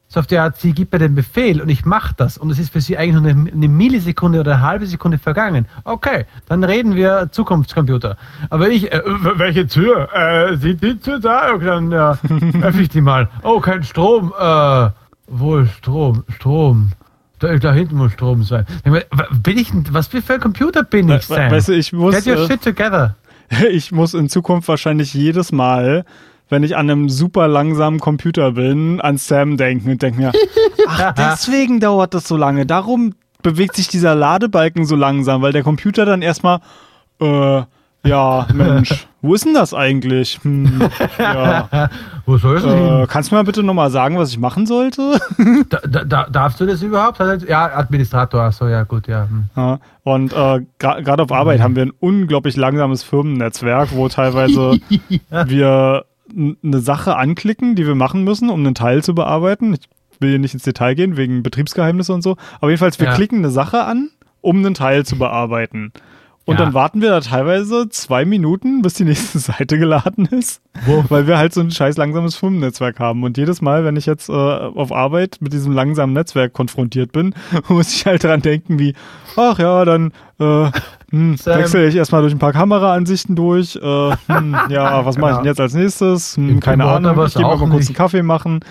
so auf der Art, sie gibt mir den Befehl und ich mache das und es ist für sie eigentlich nur eine, eine, Millisekunde oder eine halbe Sekunde vergangen. Okay, dann reden wir Zukunftscomputer. Aber ich, äh, welche Tür? Äh, sind die Tür da? Okay, dann ja, öffne ich die mal. Oh, kein Strom. Äh, wohl Strom, Strom. Da, da, hinten muss Strom sein. Bin ich, was für ein Computer bin ich, Sam? Weißt du, ich muss, Get your äh, shit together. Ich muss in Zukunft wahrscheinlich jedes Mal wenn ich an einem super langsamen Computer bin, an Sam denken und denke mir, ach, deswegen dauert das so lange. Darum bewegt sich dieser Ladebalken so langsam, weil der Computer dann erstmal, äh, ja, Mensch, wo ist denn das eigentlich? Hm, ja. Wo soll es äh, Kannst du mir bitte nochmal sagen, was ich machen sollte? da, da, darfst du das überhaupt? Ja, Administrator, achso, ja, gut, ja. Hm. ja und äh, gerade auf Arbeit mhm. haben wir ein unglaublich langsames Firmennetzwerk, wo teilweise wir eine Sache anklicken, die wir machen müssen, um einen Teil zu bearbeiten. Ich will hier nicht ins Detail gehen, wegen Betriebsgeheimnisse und so. Aber jedenfalls, wir ja. klicken eine Sache an, um einen Teil zu bearbeiten. Und ja. dann warten wir da teilweise zwei Minuten, bis die nächste Seite geladen ist, wow. weil wir halt so ein scheiß langsames Firmennetzwerk haben. Und jedes Mal, wenn ich jetzt äh, auf Arbeit mit diesem langsamen Netzwerk konfrontiert bin, muss ich halt dran denken, wie, ach ja, dann äh, hm, wechsle ich erstmal durch ein paar Kameraansichten durch. Äh, hm, ja, was mache ich denn jetzt als nächstes? Hm, keine Ahnung, ich gehe mal kurz einen Kaffee machen.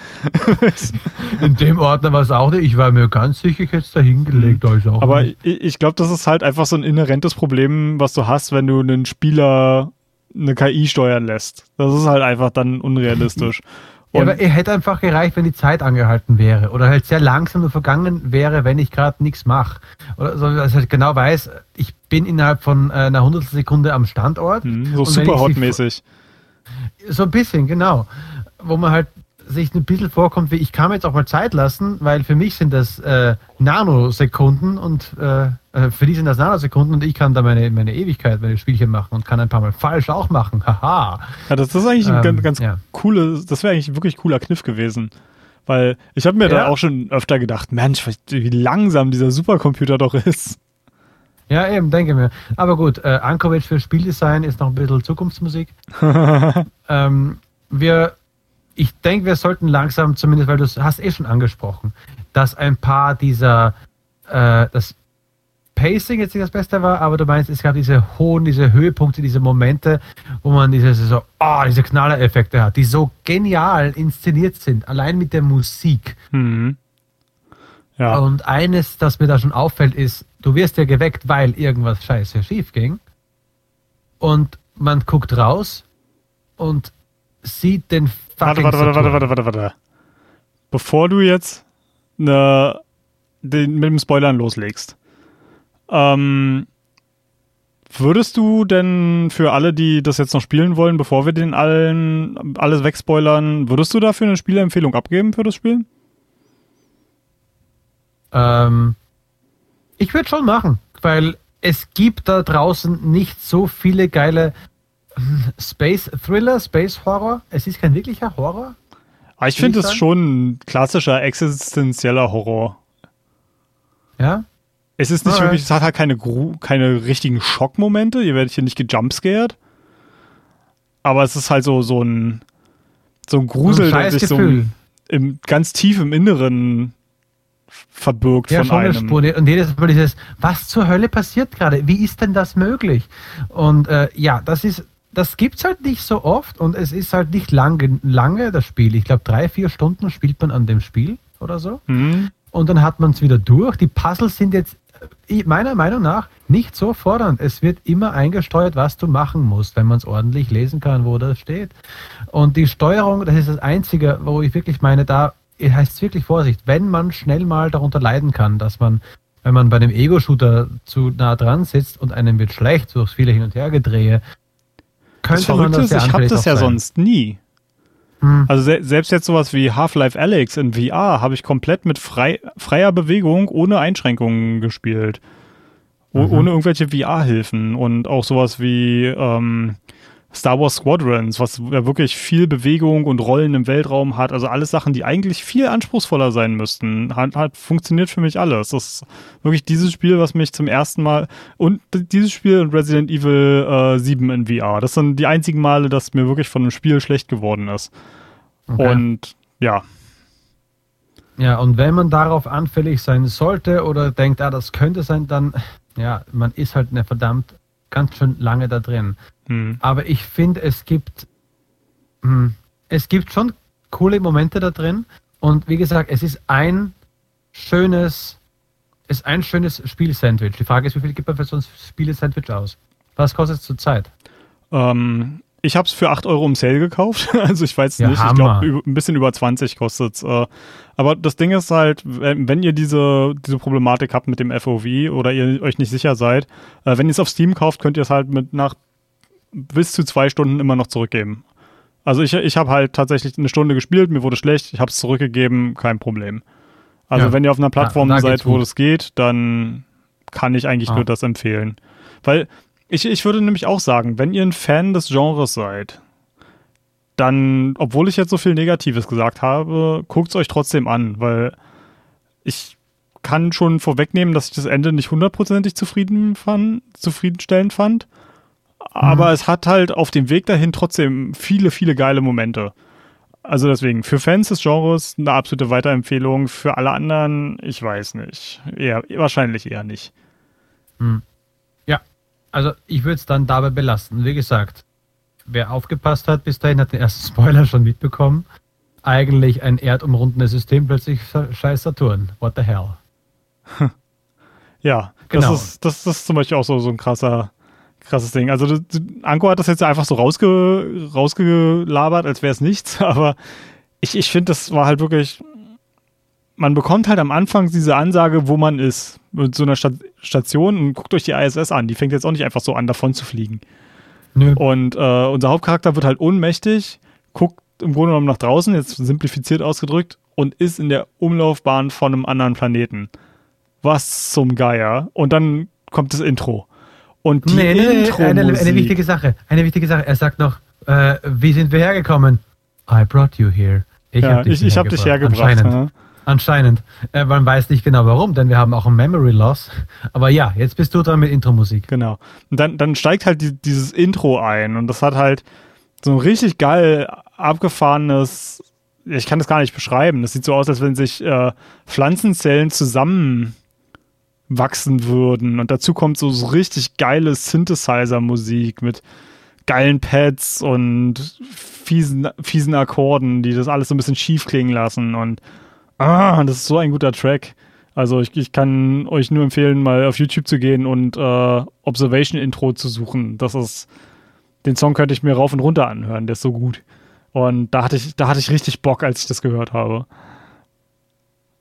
In dem Ordner war es auch nicht. Ich war mir ganz sicher, ich hätte es da hingelegt. Hm. Aber nicht. ich, ich glaube, das ist halt einfach so ein inhärentes Problem, was du hast, wenn du einen Spieler eine KI steuern lässt. Das ist halt einfach dann unrealistisch. Ja, aber er hätte einfach gereicht, wenn die Zeit angehalten wäre. Oder halt sehr langsam nur vergangen wäre, wenn ich gerade nichts mache. Oder so, dass ich halt genau weiß, ich bin innerhalb von äh, einer Hundertstelsekunde am Standort. Hm, so Superhot-mäßig. So ein bisschen, genau. Wo man halt sich ein bisschen vorkommt, wie ich kann mir jetzt auch mal Zeit lassen, weil für mich sind das äh, Nanosekunden und äh, äh, für die sind das Nanosekunden und ich kann da meine, meine Ewigkeit, meine Spielchen machen und kann ein paar Mal falsch auch machen. Haha. Ja, das ist eigentlich ein ähm, ganz ja. coole, das wäre eigentlich wirklich cooler Kniff gewesen. Weil ich habe mir ja. da auch schon öfter gedacht, Mensch, wie langsam dieser Supercomputer doch ist. Ja, eben, denke mir. Aber gut, äh, Ankovic für Spieldesign ist noch ein bisschen Zukunftsmusik. ähm, wir ich denke, wir sollten langsam, zumindest, weil du es hast eh schon angesprochen, dass ein paar dieser, äh, das Pacing jetzt nicht das Beste war, aber du meinst, es gab diese hohen, diese Höhepunkte, diese Momente, wo man diese so, oh, diese Knallereffekte hat, die so genial inszeniert sind, allein mit der Musik. Mhm. Ja. Und eines, das mir da schon auffällt, ist, du wirst ja geweckt, weil irgendwas scheiße schief ging. Und man guckt raus und sieht den Warte, warte, warte, warte, warte, warte, warte. Bevor du jetzt ne, den, mit dem Spoilern loslegst, ähm, würdest du denn für alle, die das jetzt noch spielen wollen, bevor wir den allen alles wegspoilern, würdest du dafür eine Spieleempfehlung abgeben für das Spiel? Ähm, ich würde schon machen, weil es gibt da draußen nicht so viele geile Space Thriller, Space Horror. Es ist kein wirklicher Horror. Aber ich Will finde ich es schon ein klassischer existenzieller Horror. Ja, Es ist nicht Alright. wirklich, es hat halt keine, keine richtigen Schockmomente. Ihr werdet hier nicht gejumpscared. Aber es ist halt so, so ein, so ein Grusel, so ein der sich so Gefühl. im, ganz tief im Inneren verbirgt ja, von schon eine einem. Spur. Und jedes Mal dieses, was zur Hölle passiert gerade? Wie ist denn das möglich? Und äh, ja, das ist, das gibt's halt nicht so oft und es ist halt nicht lange, lange das Spiel. Ich glaube, drei, vier Stunden spielt man an dem Spiel oder so. Hm? und dann hat man es wieder durch. Die Puzzles sind jetzt äh, meiner Meinung nach nicht so fordernd. Es wird immer eingesteuert, was du machen musst, wenn man es ordentlich lesen kann, wo das steht. Und die Steuerung, das ist das Einzige, wo ich wirklich meine, da heißt es wirklich Vorsicht, wenn man schnell mal darunter leiden kann, dass man, wenn man bei einem Ego-Shooter zu nah dran sitzt und einem wird schlecht durch viele Hin- und Hergedrehe, Das könnte man Verrückte das ist, ich habe das ja sein. sonst nie. Hm. Also se selbst jetzt sowas wie Half-Life Alyx in VR habe ich komplett mit frei freier Bewegung ohne Einschränkungen gespielt. O Mhm. Ohne irgendwelche VR-Hilfen und auch sowas wie ähm, Star Wars Squadrons, was ja wirklich viel Bewegung und Rollen im Weltraum hat. Also alles Sachen, die eigentlich viel anspruchsvoller sein müssten. Hat, hat funktioniert für mich alles. Das ist wirklich dieses Spiel, was mich zum ersten Mal und dieses Spiel und Resident Evil äh, 7 in VR. Das sind die einzigen Male, dass mir wirklich von einem Spiel schlecht geworden ist. Okay. Und ja, Ja, und wenn man darauf anfällig sein sollte oder denkt, ah, das könnte sein, dann, ja, man ist halt eine verdammt ganz schön lange da drin. Hm. Aber ich finde, es gibt, hm, es gibt schon coole Momente da drin. Und wie gesagt, es ist ein schönes, es ist ein schönes Spielsandwich. Die Frage ist, wie viel gibt man für so ein Spiele-Sandwich aus? Was kostet es zurzeit? Ähm, ich habe es für 8 Euro im Sale gekauft. Also ich weiß Ja, nicht. Ich Hammer. glaube, ein bisschen über 20 kostet es. Äh, aber das Ding ist halt, wenn, wenn ihr diese, diese Problematik habt mit dem FOV oder ihr euch nicht sicher seid, äh, wenn ihr es auf Steam kauft, könnt ihr es halt mit nach bis zu zwei Stunden immer noch zurückgeben. Also ich, ich habe halt tatsächlich eine Stunde gespielt, mir wurde schlecht, ich habe es zurückgegeben, kein Problem. Also Ja. wenn ihr auf einer Plattform da seid, wo das geht, dann kann ich eigentlich Ah. nur das empfehlen. Weil ich, ich würde nämlich auch sagen, wenn ihr ein Fan des Genres seid, dann, obwohl ich jetzt so viel Negatives gesagt habe, guckt es euch trotzdem an, weil ich kann schon vorwegnehmen, dass ich das Ende nicht hundertprozentig zufrieden fand, zufriedenstellend fand. Aber es hat halt auf dem Weg dahin trotzdem viele, viele geile Momente. Also deswegen, für Fans des Genres eine absolute Weiterempfehlung. Für alle anderen, ich weiß nicht. Eher, wahrscheinlich eher nicht. Ja, also ich würde es dann dabei belassen. Wie gesagt, wer aufgepasst hat bis dahin, hat den ersten Spoiler schon mitbekommen. Eigentlich ein erdumrundendes System, plötzlich scheiß Saturn. What the hell? Ja, Genau. das, ist, das ist zum Beispiel auch so, so ein krasser, krasses Ding. Also Anko hat das jetzt einfach so rausge, rausgelabert, als wäre es nichts, aber ich, ich finde, das war halt wirklich, man bekommt halt am Anfang diese Ansage, wo man ist, mit so einer Sta Station und guckt euch die ISS an. Die fängt jetzt auch nicht einfach so an, davon zu fliegen. Nö. Und äh, unser Hauptcharakter wird halt ohnmächtig, guckt im Grunde genommen nach draußen, jetzt simplifiziert ausgedrückt, und ist in der Umlaufbahn von einem anderen Planeten. Was zum Geier. Und dann kommt das Intro. Und die Nee, nee, Intro eine, eine wichtige Sache. Eine wichtige Sache. Er sagt noch, äh, wie sind wir hergekommen? I brought you here. Ich ja, hab dich ich, ich habe dich hergebracht. Anscheinend. ja. Anscheinend. Äh, man weiß nicht genau warum, denn wir haben auch ein Memory Loss. Aber ja, jetzt bist du dran mit Intro-Musik. Genau. Und dann, dann steigt halt die, dieses Intro ein und das hat halt so ein richtig geil abgefahrenes, ich kann das gar nicht beschreiben. Das sieht so aus, als wenn sich äh, Pflanzenzellen zusammenwachsen würden. Und dazu kommt so, so richtig geile Synthesizer-Musik mit geilen Pads und fiesen, fiesen Akkorden, die das alles so ein bisschen schief klingen lassen. Und ah, das ist so ein guter Track. Also ich, ich kann euch nur empfehlen, mal auf YouTube zu gehen und äh, Observation Intro zu suchen. Das ist den Song könnte ich mir rauf und runter anhören, der ist so gut. Und da hatte ich, da hatte ich richtig Bock, als ich das gehört habe.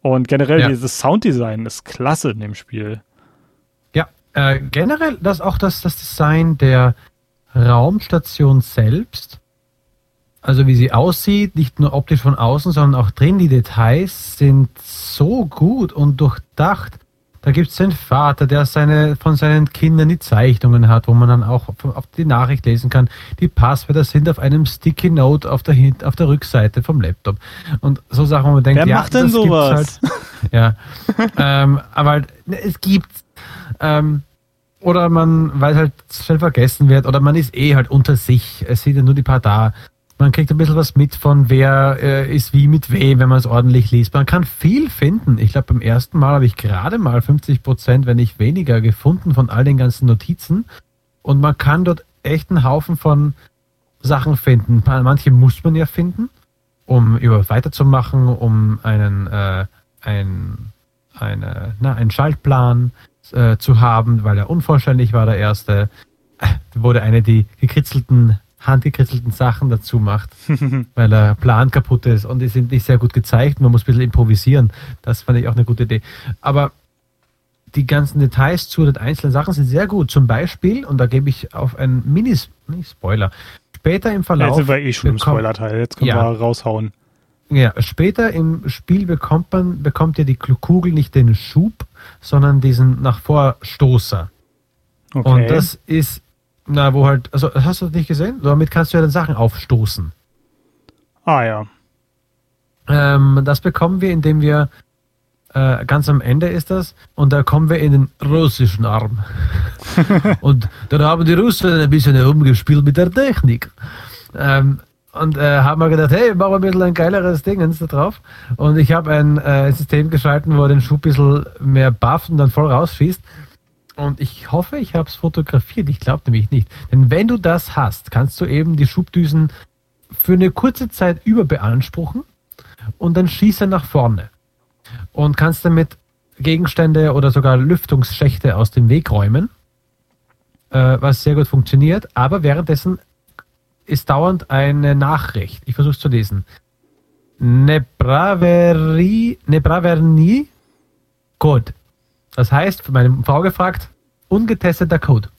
Und generell Ja. dieses Sounddesign ist klasse in dem Spiel. Ja, äh, generell das auch das, das Design der Raumstation selbst, also wie sie aussieht, nicht nur optisch von außen, sondern auch drin, die Details sind so gut und durchdacht. Da gibt es den Vater, der seine, von seinen Kindern die Zeichnungen hat, wo man dann auch auf, auf die Nachricht lesen kann. Die Passwörter sind auf einem Sticky Note auf der, Hin- auf der Rückseite vom Laptop. Und so Sachen, wo man denkt, Wer ja, macht denn das gibt's sowas? Halt, ja, ähm, aber halt, ne, es gibt's. Ähm, oder man, weil halt schnell vergessen wird, oder man ist eh halt unter sich. Es sind ja nur die paar da. Man kriegt ein bisschen was mit von wer äh, ist wie mit wem, wenn man es ordentlich liest. Man kann viel finden. Ich glaube, beim ersten Mal habe ich gerade mal 50 Prozent, wenn nicht weniger, gefunden von all den ganzen Notizen. Und man kann dort echt einen Haufen von Sachen finden. Manche muss man ja finden, um über weiterzumachen, um einen, äh, ein, eine, na, einen Schaltplan äh, zu haben, weil er unvollständig war, der erste. Äh, Wurde eine die gekritzelten, handgekritzelten Sachen dazu macht, weil der Plan kaputt ist und die sind nicht sehr gut gezeigt. Man muss ein bisschen improvisieren. Das fand ich auch eine gute Idee. Aber die ganzen Details zu den einzelnen Sachen sind sehr gut. Zum Beispiel, und da gebe ich auf einen Mini, nicht Spoiler, später im Jetzt Verlauf. sind wir eh schon im bekommt- Spoiler-Teil. Jetzt können Ja. wir raushauen. Ja, später im Spiel bekommt man, bekommt ja die Kugel nicht den Schub, sondern diesen nach Vorstoßer. Okay. Und das ist, na, wo halt, also hast du das nicht gesehen? Damit kannst du ja dann Sachen aufstoßen. ah ja. Ähm, das bekommen wir, indem wir äh, ganz am Ende ist das und da kommen wir in den russischen Arm. und dann haben die Russen ein bisschen herumgespielt mit der Technik. Ähm, und äh, haben wir gedacht, hey, machen wir ein bisschen ein geileres Ding da drauf. Und ich habe ein äh, System geschalten, wo er den Schuh ein bisschen mehr bufft und dann voll rausschießt. Und ich hoffe, ich habe es fotografiert. Ich glaube nämlich nicht. Denn wenn du das hast, kannst du eben die Schubdüsen für eine kurze Zeit überbeanspruchen und dann schieße nach vorne. Und kannst damit Gegenstände oder sogar Lüftungsschächte aus dem Weg räumen, äh, was sehr gut funktioniert. Aber währenddessen ist dauernd eine Nachricht. Ich versuche es zu lesen. Nebraveri, Nebraverni Code. Das heißt, von meinem Frau gefragt, ungetesteter Code.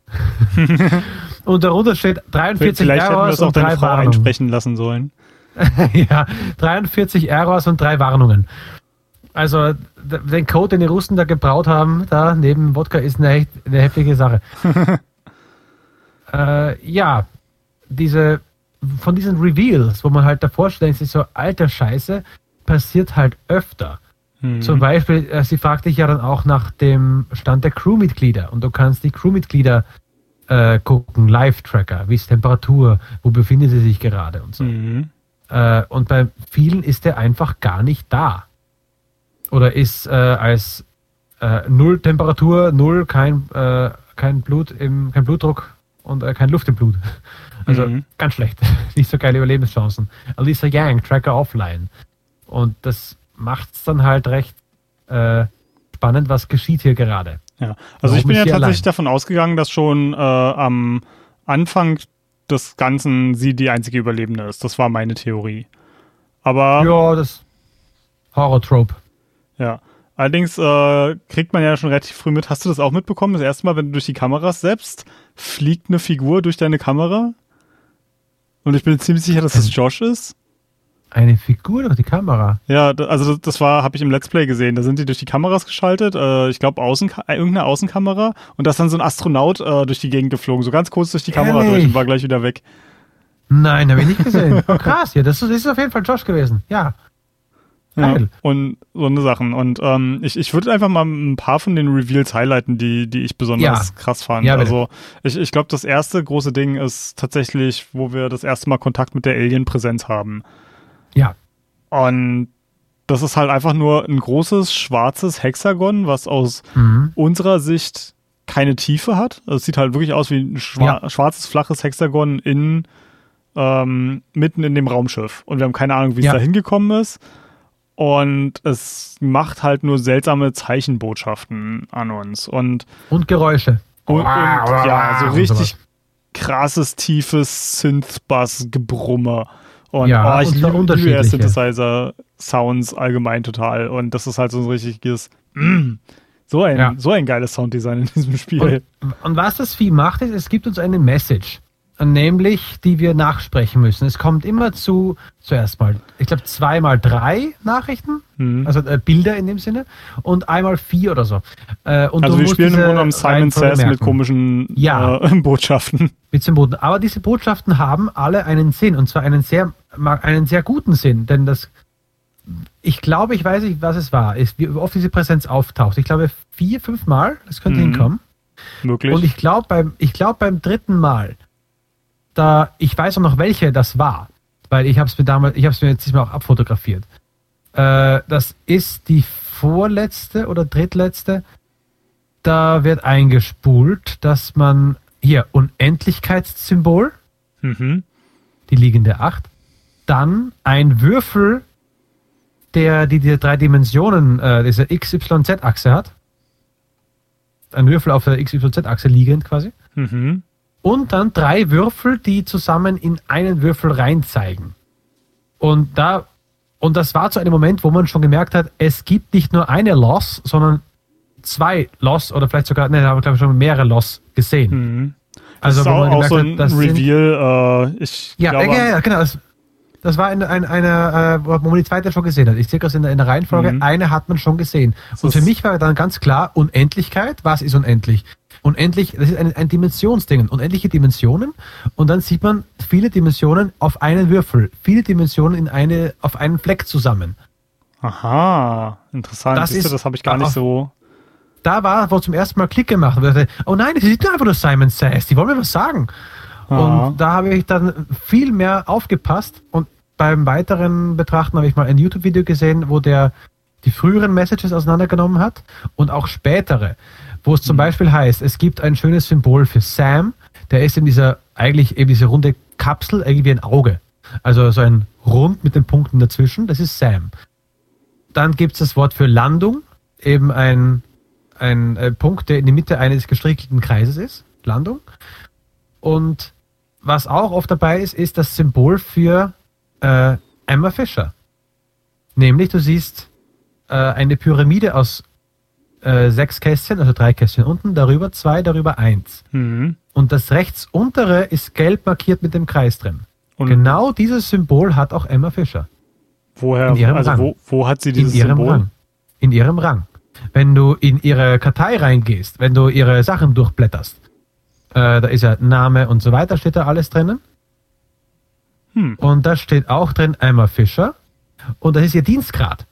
und darunter steht 43 Vielleicht hätten wir Errors es auch deine drei Frau Warnungen. einsprechen lassen sollen. ja, 43 Errors und drei Warnungen. Also den Code, den die Russen da gebraut haben, da neben Wodka, ist eine, echt, eine heftige Sache. äh, ja, diese von diesen Reveals, wo man halt davor steht, sich so alter Scheiße, passiert halt öfter. Hm. Zum Beispiel, äh, sie fragt dich ja dann auch nach dem Stand der Crewmitglieder und du kannst die Crewmitglieder äh, gucken, Live-Tracker, wie ist Temperatur, wo befindet sie sich gerade und so. Mhm. Äh, und bei vielen ist er einfach gar nicht da. Oder ist äh, als äh, Null Temperatur, Null, kein, äh, kein Blut im, kein Blutdruck und kein Luft im Blut. Also Mhm. ganz schlecht. nicht so geile Überlebenschancen. Alisa Yang, Tracker offline. Und das macht es dann halt recht äh, spannend, was geschieht hier gerade. Ja, also ich Warum bin ist ja tatsächlich allein? davon ausgegangen, dass schon äh, am Anfang des Ganzen sie die einzige Überlebende ist. Das war meine Theorie. Aber Ja, das Horror-Trope. ja. Allerdings äh, kriegt man ja schon relativ früh mit. Hast du das auch mitbekommen? Das erste Mal, wenn du durch die Kameras selbst, fliegt eine Figur durch deine Kamera. Und ich bin ziemlich sicher, dass es Josh ist. Eine Figur durch die Kamera. Ja, also das, war, habe ich im Let's Play gesehen. Da sind die durch die Kameras geschaltet. Äh, ich glaube, Außen, äh, irgendeine Außenkamera. Und da ist dann so ein Astronaut äh, durch die Gegend geflogen. So ganz kurz durch die Kamera Ehrlich? durch und war gleich wieder weg. Nein, habe ich nicht gesehen. Krass, ja, das ist, das ist auf jeden Fall Josh gewesen. Ja. Ja, und so eine Sachen. Und ähm, ich, ich würde einfach mal ein paar von den Reveals highlighten, die, die ich besonders Ja. krass fand. Ja, also ich, ich glaube, das erste große Ding ist tatsächlich, wo wir das erste Mal Kontakt mit der Alien-Präsenz haben. Ja. Und das ist halt einfach nur ein großes schwarzes Hexagon, was aus Mhm. unserer Sicht keine Tiefe hat. Also es sieht halt wirklich aus wie ein schwa schwarzes, flaches Hexagon in, ähm, mitten in dem Raumschiff. Und wir haben keine Ahnung, wie es Ja. da hingekommen ist. Und es macht halt nur seltsame Zeichenbotschaften an uns. Und, Und Geräusche. und, und ja, so richtig krasses, tiefes Synth-Bass-Gebrummer. Und Ja, oh, ich liebe, unterschiedliche. Synthesizer-Sounds allgemein total. Und das ist halt so ein richtiges, mm, so ein, Ja. so ein geiles Sounddesign in diesem Spiel. Und, und was das Vieh macht, ist, es gibt uns eine Message, nämlich die wir nachsprechen müssen. Es kommt immer zu, zuerst mal, ich glaube, zweimal drei Nachrichten, Mhm. also äh, Bilder in dem Sinne, und einmal vier oder so. Äh, und Also wir spielen im Grunde genommen Simon Says mit komischen Ja. äh, Botschaften. mit dem Boden. Aber diese Botschaften haben alle einen Sinn und zwar einen sehr, einen sehr guten Sinn, denn das, ich glaube, ich weiß nicht, was es war, ist, wie oft diese Präsenz auftaucht. Ich glaube vier, fünf Mal, das könnte Mhm. hinkommen. Wirklich. Und ich glaube beim, ich glaube beim dritten Mal, da, ich weiß auch noch welche das war, weil ich habe es mir damals, ich habe es mir jetzt diesmal auch abfotografiert. Äh, das ist die vorletzte oder drittletzte. Da wird eingespult, dass man hier Unendlichkeitssymbol, mhm. die liegende 8, dann ein Würfel, der die, die drei Dimensionen, äh, diese XYZ-Achse hat. Ein Würfel auf der XYZ-Achse liegend quasi. Mhm. Und dann drei Würfel, die zusammen in einen Würfel rein zeigen. Und da, und das war zu einem Moment, wo man schon gemerkt hat, es gibt nicht nur eine Loss, sondern zwei Loss oder vielleicht sogar, ne, da haben wir glaube ich schon mehrere Loss gesehen. Mhm. Also das ist wo auch, man auch gemerkt so hat, ein sind, Reveal. Äh, ich ja, glaube, ja, ja, genau. Das, das war eine, eine, eine äh, wo man die zweite schon gesehen hat. Ich sehe das in der, in der Reihenfolge. Mhm. Eine hat man schon gesehen. Das Und für mich war dann ganz klar, Unendlichkeit, was ist unendlich? Unendlich, das ist ein, ein Dimensionsding. Unendliche Dimensionen. Und dann sieht man viele Dimensionen auf einen Würfel. Viele Dimensionen in eine, auf einen Fleck zusammen. Aha, interessant. Das Siehst du, ist das habe ich gar nicht auf- so. Da war, wo zum ersten Mal Klick gemacht ich dachte, Oh nein, das ist einfach nur Simon Says. Die wollen mir was sagen. Aha. Und da habe ich dann viel mehr aufgepasst und beim weiteren Betrachten habe ich mal ein YouTube-Video gesehen, wo der die früheren Messages auseinandergenommen hat und auch spätere, wo es zum Beispiel heißt, es gibt ein schönes Symbol für Sam, der ist in dieser, eigentlich eben diese runde Kapsel, irgendwie ein Auge. Also so ein Rund mit den Punkten dazwischen, das ist Sam. Dann gibt es das Wort für Landung, eben ein, ein äh, Punkt, der in die Mitte eines gestrickelten Kreises ist, Landung. Und was auch oft dabei ist, ist das Symbol für äh, Emma Fischer. Nämlich, du siehst äh, eine Pyramide aus äh, sechs Kästchen, also drei Kästchen unten, darüber zwei, darüber eins. Mhm. Und das rechts untere ist gelb markiert mit dem Kreis drin. Und genau dieses Symbol hat auch Emma Fischer. woher, in ihrem also Rang. wo, wo hat sie In dieses ihrem Symbol? Rang. In ihrem Rang. Wenn du in ihre Kartei reingehst, wenn du ihre Sachen durchblätterst, äh, da ist ja Name und so weiter, steht da alles drinnen. Hm. Und da steht auch drin Emma Fischer. Und das ist ihr Dienstgrad.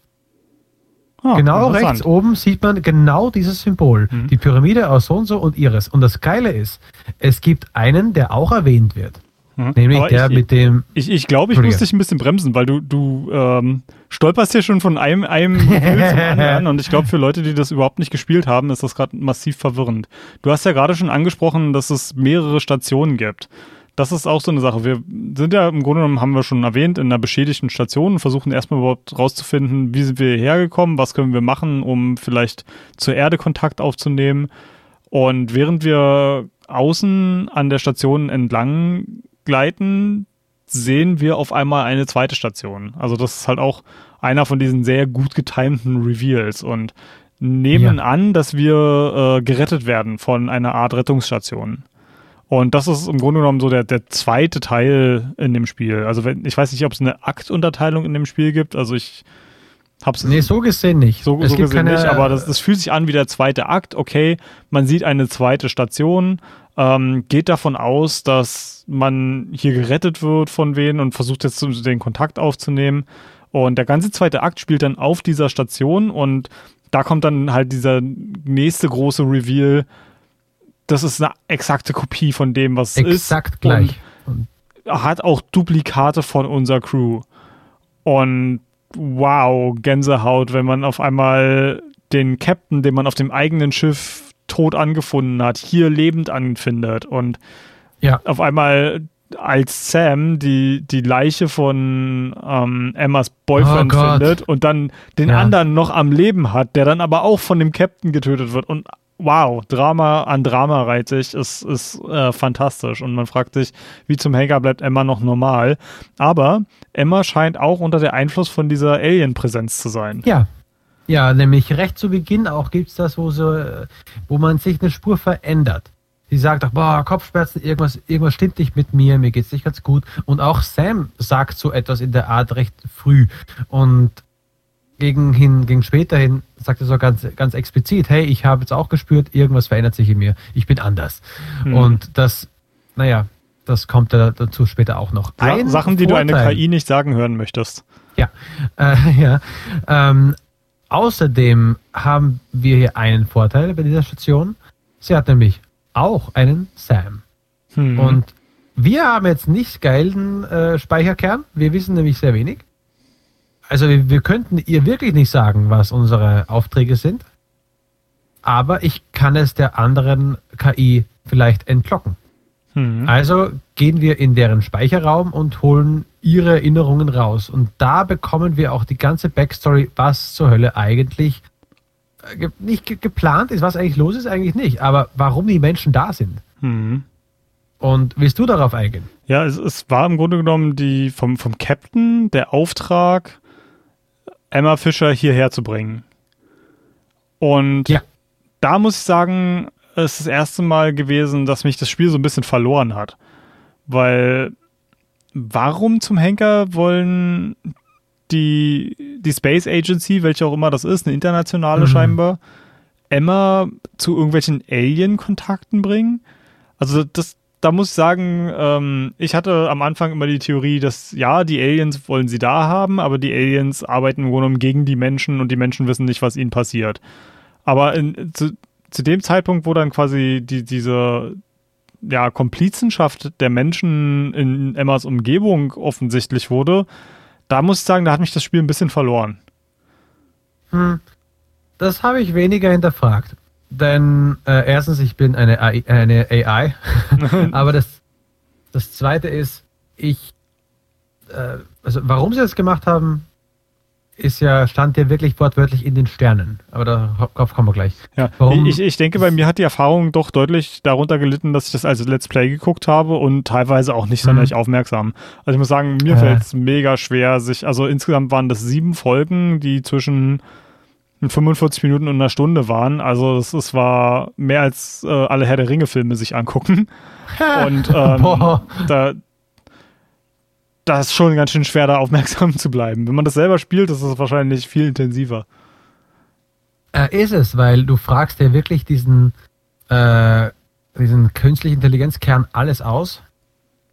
Ah, genau rechts oben sieht man genau dieses Symbol. Mhm. Die Pyramide aus so und so und ihres. Und das Geile ist, es gibt einen, der auch erwähnt wird. Mhm. Nämlich Aber der ich, mit dem. Ich, ich glaube, ich muss dich ein bisschen bremsen, weil du, du ähm, stolperst hier schon von einem, einem Gefühl zum anderen und ich glaube, für Leute, die das überhaupt nicht gespielt haben, ist das gerade massiv verwirrend. Du hast ja gerade schon angesprochen, dass es mehrere Stationen gibt. Das ist auch so eine Sache. Wir sind ja im Grunde genommen, haben wir schon erwähnt, in einer beschädigten Station und versuchen erstmal überhaupt rauszufinden, wie sind wir hierher gekommen, was können wir machen, um vielleicht zur Erde Kontakt aufzunehmen. Und während wir außen an der Station entlang gleiten, sehen wir auf einmal eine zweite Station. Also das ist halt auch einer von diesen sehr gut getimten Reveals und nehmen Ja. an, dass wir äh, gerettet werden von einer Art Rettungsstation. Und das ist im Grunde genommen so der, der zweite Teil in dem Spiel. Also wenn, ich weiß nicht, ob es eine Aktunterteilung in dem Spiel gibt. Also ich hab's Nee, so gesehen nicht. so, es so gibt gesehen keine, nicht, aber das, das fühlt sich an wie der zweite Akt. Okay, man sieht eine zweite Station, ähm, geht davon aus, dass man hier gerettet wird von wen und versucht jetzt den Kontakt aufzunehmen. Und der ganze zweite Akt spielt dann auf dieser Station und da kommt dann halt dieser nächste große Reveal. Das ist eine exakte Kopie von dem, was es ist. exakt gleich. Und hat auch Duplikate von unserer Crew. Und wow, Gänsehaut, wenn man auf einmal den Captain, den man auf dem eigenen Schiff tot angefunden hat, hier lebend anfindet und Ja. auf einmal als Sam die, die Leiche von ähm, Emmas Boyfriend Oh findet und dann den Ja. anderen noch am Leben hat, der dann aber auch von dem Captain getötet wird und wow, Drama an Drama reitig ist, ist äh, fantastisch. Und man fragt sich, wie zum Henker bleibt Emma noch normal. Aber Emma scheint auch unter der Einfluss von dieser Alien-Präsenz zu sein. Ja. Ja, nämlich recht zu Beginn auch gibt es das, wo, so, wo man sich eine Spur verändert. Sie sagt auch, boah, Kopfschmerzen, irgendwas, irgendwas stimmt nicht mit mir, mir geht's nicht ganz gut. Und auch Sam sagt so etwas in der Art recht früh. Und gegen, hin, gegen später hin sagt er so ganz, ganz explizit, hey, ich habe jetzt auch gespürt, irgendwas verändert sich in mir. Ich bin anders. Mhm. Und das, naja, das kommt dazu später auch noch. Ein Sachen, die Vorteil, du einer KI nicht sagen hören möchtest. Ja, äh, ja. Ähm, außerdem haben wir hier einen Vorteil bei dieser Station. Sie hat nämlich auch einen Sam. Hm. Und wir haben jetzt nicht geilen äh, Speicherkern. Wir wissen nämlich sehr wenig. Also wir, wir könnten ihr wirklich nicht sagen, was unsere Aufträge sind. Aber ich kann es der anderen KI vielleicht entlocken. Hm. Also gehen wir in deren Speicherraum und holen ihre Erinnerungen raus. Und da bekommen wir auch die ganze Backstory, was zur Hölle eigentlich nicht ge geplant ist, was eigentlich los ist, eigentlich nicht. Aber warum die Menschen da sind. Mhm. Und willst du darauf eingehen? Ja, es, es, war im Grunde genommen die vom, vom Captain der Auftrag, Emma Fischer hierher zu bringen. Und ja. da muss ich sagen, es ist das erste Mal gewesen, dass mich das Spiel so ein bisschen verloren hat. Weil warum zum Henker wollen die, die Space Agency, welche auch immer das ist, eine internationale mhm. scheinbar, Emma zu irgendwelchen Alien-Kontakten bringen. Also das, da muss ich sagen, ähm, ich hatte am Anfang immer die Theorie, dass ja, die Aliens wollen sie da haben, aber die Aliens arbeiten im Grunde genommen gegen die Menschen und die Menschen wissen nicht, was ihnen passiert. Aber in, zu, zu dem Zeitpunkt, wo dann quasi die, diese ja, Komplizenschaft der Menschen in Emmas Umgebung offensichtlich wurde, da muss ich sagen, da hat mich das Spiel ein bisschen verloren. Hm. Das habe ich weniger hinterfragt. Denn äh, erstens, ich bin eine AI, eine AI. aber das, das zweite ist, ich, äh, also warum sie das gemacht haben, ist ja, stand ja wirklich wortwörtlich in den Sternen. Aber darauf kommen wir gleich. Ja, Warum? Ich, ich denke, bei mir hat die Erfahrung doch deutlich darunter gelitten, dass ich das als Let's Play geguckt habe und teilweise auch nicht sonderlich mhm. aufmerksam. Also ich muss sagen, mir äh. fällt es mega schwer, sich, also insgesamt waren das sieben Folgen, die zwischen 45 Minuten und einer Stunde waren. Also es, es war mehr als äh, alle Herr der Ringe-Filme sich angucken. und ähm, da, das ist schon ganz schön schwer, da aufmerksam zu bleiben. Wenn man das selber spielt, ist es wahrscheinlich viel intensiver. Äh, ist es, weil du fragst ja wirklich diesen, äh, diesen künstlichen Intelligenzkern alles aus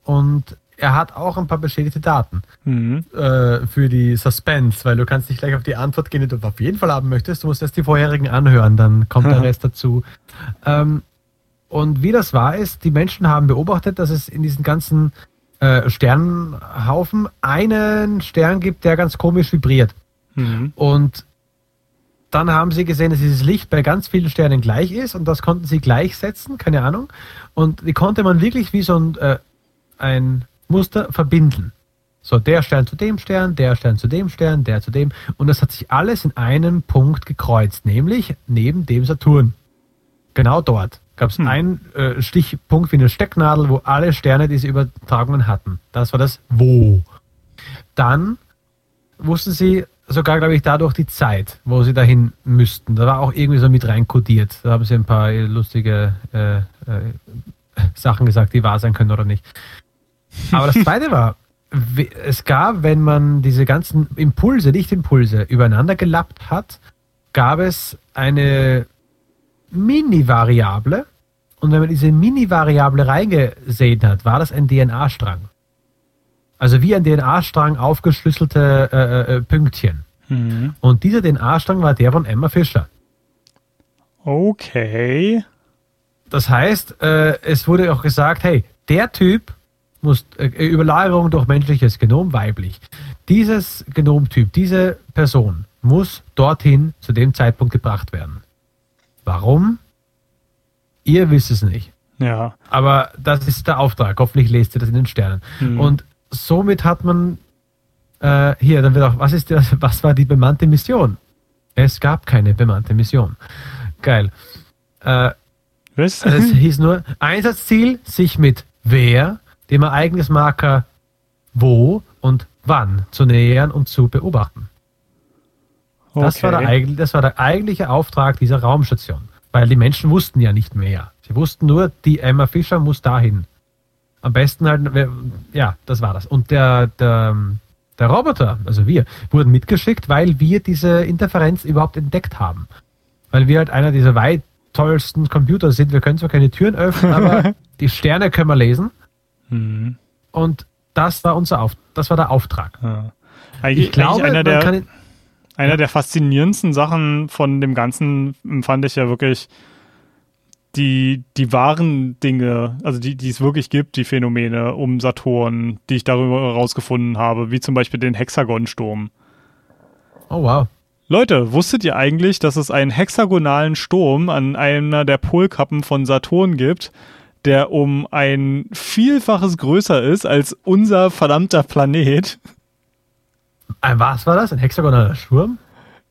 und er hat auch ein paar beschädigte Daten mhm. äh, für die Suspense, weil du kannst nicht gleich auf die Antwort gehen, die du auf jeden Fall haben möchtest. Du musst erst die vorherigen anhören, dann kommt der Rest dazu. Ähm, und wie das war, ist, die Menschen haben beobachtet, dass es in diesen ganzen äh, Sternhaufen einen Stern gibt, der ganz komisch vibriert. Mhm. Und dann haben sie gesehen, dass dieses Licht bei ganz vielen Sternen gleich ist und das konnten sie gleichsetzen, keine Ahnung. Und die konnte man wirklich wie so ein, äh, ein Muster verbinden. So, der Stern zu dem Stern, der Stern zu dem Stern, der zu dem. Und das hat sich alles in einem Punkt gekreuzt, nämlich neben dem Saturn. Genau dort gab es hm. einen äh, Stichpunkt wie eine Stecknadel, wo alle Sterne diese Übertragungen hatten. Das war das Wo. Dann wussten sie sogar, glaube ich, dadurch die Zeit, wo sie dahin müssten. Da war auch irgendwie so mit rein kodiert. Da haben sie ein paar lustige äh, äh, Sachen gesagt, die wahr sein können oder nicht. Aber das zweite war, es gab, wenn man diese ganzen Impulse, Lichtimpulse übereinander gelappt hat, gab es eine Mini-Variable. Und wenn man diese Mini-Variable reingesehen hat, war das ein DNA-Strang. Also wie ein DNA-Strang aufgeschlüsselte äh, äh, äh, Pünktchen. Mhm. Und dieser DNA-Strang war der von Emma Fischer. Okay. Das heißt, äh, es wurde auch gesagt, hey, der Typ muss äh, Überlagerung durch menschliches Genom weiblich. Dieses Genomtyp, diese Person muss dorthin zu dem Zeitpunkt gebracht werden. Warum? Ihr wisst es nicht. Ja. Aber das ist der Auftrag. Hoffentlich lest ihr das in den Sternen. Mhm. Und somit hat man äh, hier, dann wird auch, was ist das, was war die bemannte Mission? Es gab keine bemannte Mission. Geil. Äh, Was? also es hieß nur Einsatzziel, sich mit wer, dem Ereignismarker wo und wann zu nähern und zu beobachten. Das, war der, Okay. das war der eigentliche Auftrag dieser Raumstation. Weil die Menschen wussten ja nicht mehr. Sie wussten nur, die Emma Fischer muss dahin. Am besten halt, ja, das war das. Und der, der, der Roboter, also wir, wurden mitgeschickt, weil wir diese Interferenz überhaupt entdeckt haben. Weil wir halt einer dieser weit tollsten Computer sind. Wir können zwar keine Türen öffnen, aber die Sterne können wir lesen. Hm. Und das war unser Auf das war der Auftrag. Ja. Eigentlich, Ich glaube, einer der, ihn- Einer der faszinierendsten Sachen von dem Ganzen fand ich ja wirklich die, die wahren Dinge, also die, die es wirklich gibt, die Phänomene um Saturn, die ich darüber herausgefunden habe, wie zum Beispiel den Hexagonsturm. Oh wow. Leute, wusstet ihr eigentlich, dass es einen hexagonalen Sturm an einer der Polkappen von Saturn gibt, der um ein Vielfaches größer ist als unser verdammter Planet? Ein, was war das? Ein hexagonaler Sturm?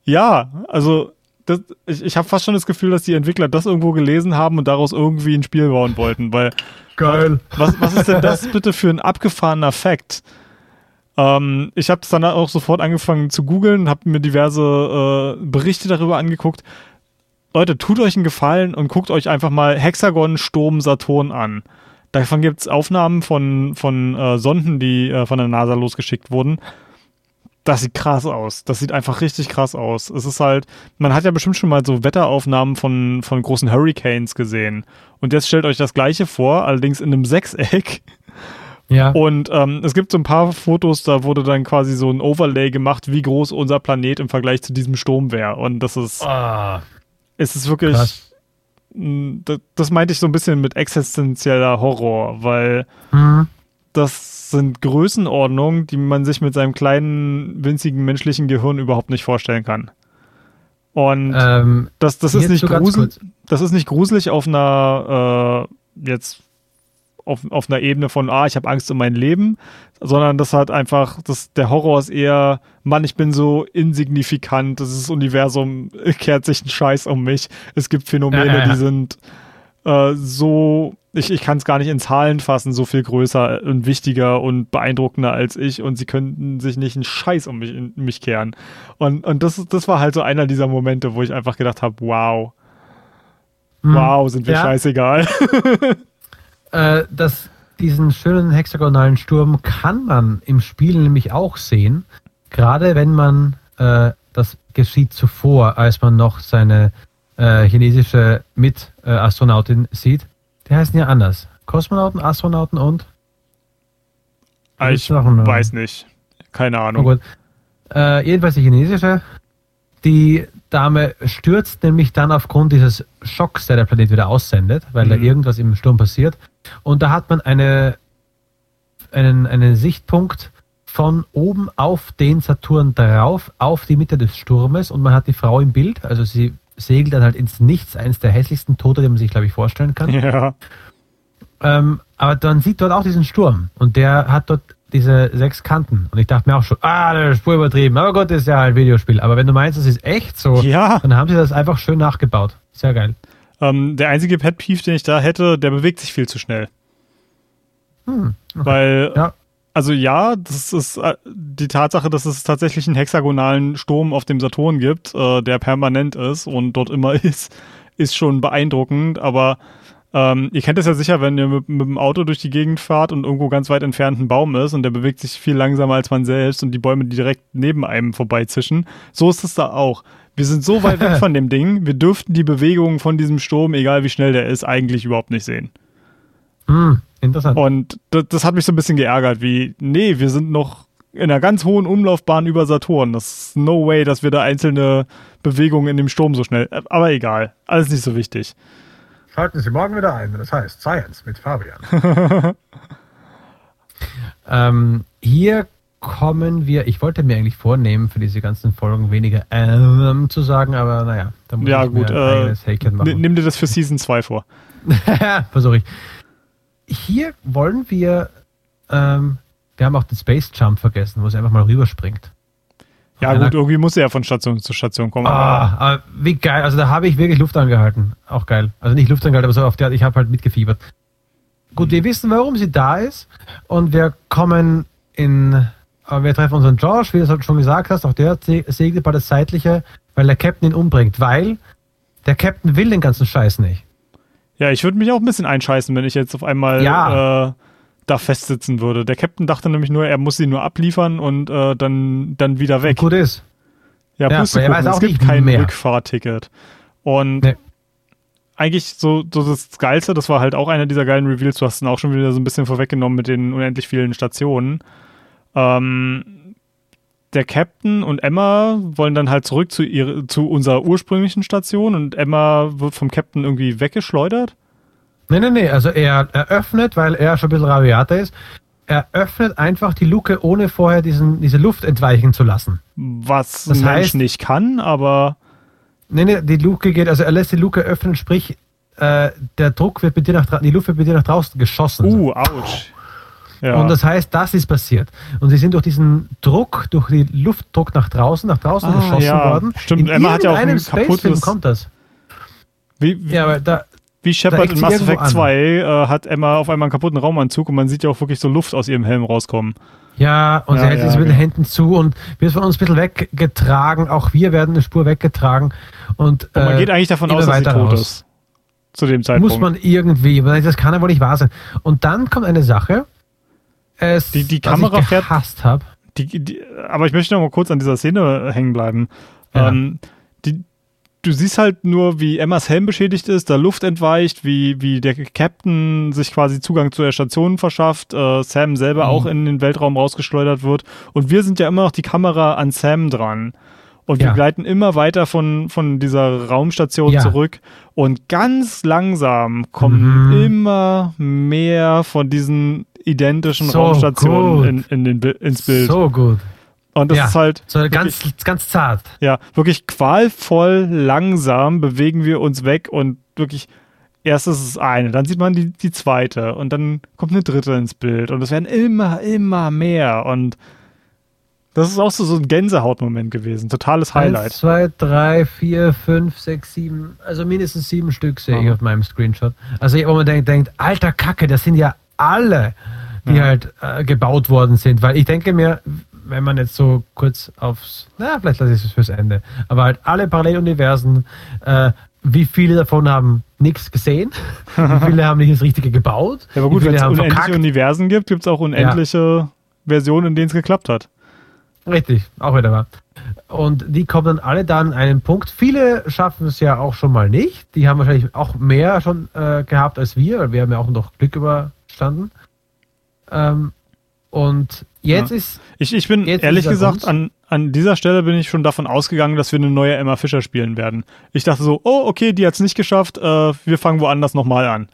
Ja, also das, ich, ich habe fast schon das Gefühl, dass die Entwickler das irgendwo gelesen haben und daraus irgendwie ein Spiel bauen wollten, weil Geil. was, was ist denn das bitte für ein abgefahrener Fact? Ähm, ich habe es dann auch sofort angefangen zu googeln, habe mir diverse äh, Berichte darüber angeguckt. Leute, tut euch einen Gefallen und guckt euch einfach mal Hexagon Sturm Saturn an. Davon gibt es Aufnahmen von, von äh, Sonden, die äh, von der NASA losgeschickt wurden. Das sieht krass aus. Das sieht einfach richtig krass aus. Es ist halt, man hat ja bestimmt schon mal so Wetteraufnahmen von, von großen Hurricanes gesehen. Und jetzt stellt euch das gleiche vor, allerdings in einem Sechseck. Ja. Und ähm, es gibt so ein paar Fotos, da wurde dann quasi so ein Overlay gemacht, wie groß unser Planet im Vergleich zu diesem Sturm wäre. Und das ist, Ah, es ist wirklich, krass. das, das meinte ich so ein bisschen mit existenzieller Horror, weil Hm. das sind Größenordnungen, die man sich mit seinem kleinen, winzigen menschlichen Gehirn überhaupt nicht vorstellen kann. Und Ähm, das, das ist nicht kurz. das ist nicht gruselig auf einer äh, jetzt auf, auf einer Ebene von ah, ich habe Angst um mein Leben, sondern das hat einfach, das, der Horror ist eher, Mann, ich bin so insignifikant, das Universum kehrt sich ein Scheiß um mich. Es gibt Phänomene, Ja, ja, ja. die sind äh, so, ich, ich kann es gar nicht in Zahlen fassen, so viel größer und wichtiger und beeindruckender als ich und sie könnten sich nicht einen Scheiß um mich, in, mich kehren. Und, und das, das war halt so einer dieser Momente, wo ich einfach gedacht habe, wow, hm. wow, sind wir scheißegal. Äh, das, diesen schönen hexagonalen Sturm kann man im Spiel nämlich auch sehen, gerade wenn man, äh, das geschieht zuvor, als man noch seine äh, chinesische Mit-Astronautin sieht. Die heißen ja anders. Kosmonauten, Astronauten und? ich noch ein- weiß nicht. Keine Ahnung. Äh, jedenfalls die chinesische. Die Dame stürzt nämlich dann aufgrund dieses Schocks, der der Planet wieder aussendet, weil da Mhm. irgendwas im Sturm passiert. Und da hat man eine, einen, einen Sichtpunkt von oben auf den Saturn drauf, auf die Mitte des Sturmes und man hat die Frau im Bild. Also sie segelt dann halt ins Nichts, eines der hässlichsten Tote, die man sich, glaube ich, vorstellen kann. Ja. Ähm, aber dann sieht dort auch diesen Sturm und der hat dort diese sechs Kanten. Und ich dachte mir auch schon, ah, der ist Spur übertrieben. Aber gut, das ist ja ein Videospiel. Aber wenn du meinst, das ist echt so, Ja. dann haben sie das einfach schön nachgebaut. Sehr geil. Ähm, der einzige Pet Peeve, den ich da hätte, der bewegt sich viel zu schnell. Hm. Weil, Ja. also ja, das ist äh, die Tatsache, dass es tatsächlich einen hexagonalen Sturm auf dem Saturn gibt, äh, der permanent ist und dort immer ist, ist schon beeindruckend. Aber ähm, ihr kennt es ja sicher, wenn ihr mit, mit dem Auto durch die Gegend fahrt und irgendwo ganz weit entfernt ein Baum ist und der bewegt sich viel langsamer als man selbst und die Bäume die direkt neben einem vorbeizischen. So ist es da auch. Wir sind so weit weg von dem Ding, wir dürften die Bewegungen von diesem Sturm, egal wie schnell der ist, eigentlich überhaupt nicht sehen. Hm, interessant. Und das, das hat mich so ein bisschen geärgert, wie, nee, wir sind noch in einer ganz hohen Umlaufbahn über Saturn. Das ist no way, dass wir da einzelne Bewegungen in dem Sturm so schnell. Aber egal, alles nicht so wichtig. Schalten Sie morgen wieder ein, wenn es heißt Science mit Fabian. Ähm, hier kommen wir, ich wollte mir eigentlich vornehmen, für diese ganzen Folgen weniger ähm zu sagen, aber naja, da muss Ja, ich mir gut, ein äh, eigenes Häkchen machen. nimm dir das für Season 2 vor. Versuche ich. Hier wollen wir, ähm, wir haben auch den Space Jump vergessen, wo es einfach mal rüberspringt. Ja, Einer- gut, irgendwie muss er ja von Station zu Station kommen. Ah, aber wie geil. Also da habe ich wirklich Luft angehalten. Auch geil. Also nicht Luft angehalten, aber so auf der Art, ich habe halt mitgefiebert. Gut, wir wissen, warum sie da ist. Und wir kommen in, wir treffen unseren Josh, wie du es schon gesagt hast, auch der se- segelt bei das Seitliche, weil der Captain ihn umbringt, weil der Captain will den ganzen Scheiß nicht. Ja, ich würde mich auch ein bisschen einscheißen, wenn ich jetzt auf einmal Ja. äh, da festsitzen würde. Der Captain dachte nämlich nur, er muss sie nur abliefern und äh, dann, dann wieder weg. Gut ist. Ja, Ja, er weiß es gibt kein mehr. Rückfahrticket. Und Nee. eigentlich so, so das Geilste, das war halt auch einer dieser geilen Reveals, du hast ihn auch schon wieder so ein bisschen vorweggenommen mit den unendlich vielen Stationen. Ähm, der Captain und Emma wollen dann halt zurück zu, ihre, zu unserer ursprünglichen Station und Emma wird vom Captain irgendwie weggeschleudert. Nee, nee, nee. Also er eröffnet, weil er schon ein bisschen rabiater ist, er öffnet einfach die Luke, ohne vorher diesen, diese Luft entweichen zu lassen. Was Das Mensch heißt- nicht kann, aber Nee, nee, die Luke geht, also er lässt die Luke öffnen, sprich, äh, der Druck wird bei dir nach, die Luft wird bei dir nach draußen geschossen. uh, ouch. Ja. Und das heißt, das ist passiert. Und sie sind durch diesen Druck, durch den Luftdruck nach draußen, nach draußen Ah, geschossen ja. worden. Stimmt, In Emma hat ja auch ein irgendeinem Space-Film kommt das. wie, wie, Ja, da, Wie Shepard in Mass Effect an. 2 äh, hat Emma auf einmal einen kaputten Raumanzug und man sieht ja auch wirklich so Luft aus ihrem Helm rauskommen. ja, und Ja, sie hält ja, sich mit den genau. Händen zu und wird von uns ein bisschen weggetragen. Auch wir werden eine Spur weggetragen. Und, Und man äh, geht eigentlich davon aus, dass sie tot raus. ist. Zu dem Zeitpunkt. Muss man irgendwie, das kann ja wohl nicht wahr sein. Und dann kommt eine Sache, es, Die- die Kamera ich gehasst habe. aber ich möchte noch mal kurz an dieser Szene hängen bleiben. Ja. Ähm, die, du siehst halt nur, wie Emmas Helm beschädigt ist, da Luft entweicht, wie, wie der Captain sich quasi Zugang zu der Station verschafft, äh, Sam selber Mhm. auch in den Weltraum rausgeschleudert wird. Und wir sind ja immer noch die Kamera an Sam dran. Und wir Ja. gleiten immer weiter von, von dieser Raumstation Ja. zurück. Und ganz langsam kommen Mhm. immer mehr von diesen identischen So Raumstationen in, in den, ins Bild. So gut. Und das ja. ist halt So wirklich, ganz, ganz zart. ja, wirklich qualvoll langsam bewegen wir uns weg und wirklich erst ist es eine, dann sieht man die, die zweite und dann kommt eine dritte ins Bild und es werden immer, immer mehr und das ist auch so, so ein Gänsehautmoment gewesen. Totales Highlight. Eins, zwei, drei, vier, fünf, sechs, sieben, also mindestens sieben Stück sehe ich auf meinem Screenshot. Also wo man denkt, denkt, alter Kacke, das sind ja alle, die Ja. halt äh, gebaut worden sind. Weil ich denke mir, wenn man jetzt so kurz aufs, na, vielleicht lasse ich es fürs Ende, aber halt alle Paralleluniversen, äh, wie viele davon haben nichts gesehen? Wie viele haben nicht das Richtige gebaut? Ja, aber gut, wenn es unendliche verkackt? Universen gibt, gibt es auch unendliche Versionen, in denen es geklappt hat. Richtig, auch wieder wahr. Und die kommen dann alle dann an einen Punkt. Viele schaffen es ja auch schon mal nicht. Die haben wahrscheinlich auch mehr schon äh, gehabt als wir. weil Wir haben ja auch noch Glück überstanden. Ähm, und jetzt Ja. ist, Ich, ich bin ehrlich gesagt, an, an dieser Stelle bin ich schon davon ausgegangen, dass wir eine neue Emma Fischer spielen werden. Ich dachte so, oh, okay, die hat es nicht geschafft, äh, wir fangen woanders nochmal an.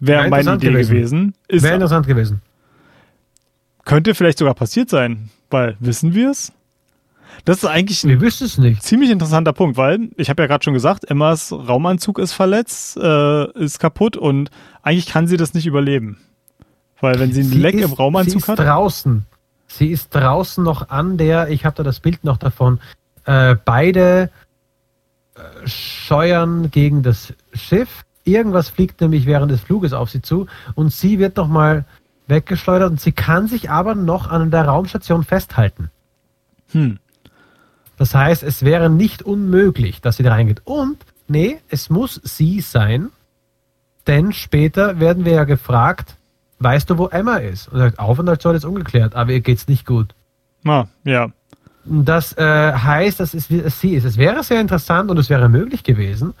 Wäre Wär meine Idee gewesen. gewesen. Ist, wäre interessant gewesen. könnte vielleicht sogar passiert sein, weil wissen wir es? Das ist eigentlich ein ziemlich interessanter Punkt, weil ich habe ja gerade schon gesagt, Emmas Raumanzug ist verletzt, äh, ist kaputt und eigentlich kann sie das nicht überleben. Weil wenn sie einen Leck ist, im Raumanzug sie ist hat. draußen. Sie ist draußen noch an der, ich habe da das Bild noch davon, äh, beide äh, scheuern gegen das Schiff. Irgendwas fliegt nämlich während des Fluges auf sie zu und sie wird noch mal weggeschleudert und sie kann sich aber noch an der Raumstation festhalten. Hm. Das heißt, es wäre nicht unmöglich, dass sie da reingeht. Und, nee, es muss sie sein, denn später werden wir ja gefragt, weißt du, wo Emma ist? Und sagt, Aufenthaltsort ist ungeklärt, aber ihr geht's nicht gut. Ah, ja. Das äh, heißt, dass es wie- sie ist. Es wäre sehr interessant und es wäre möglich gewesen,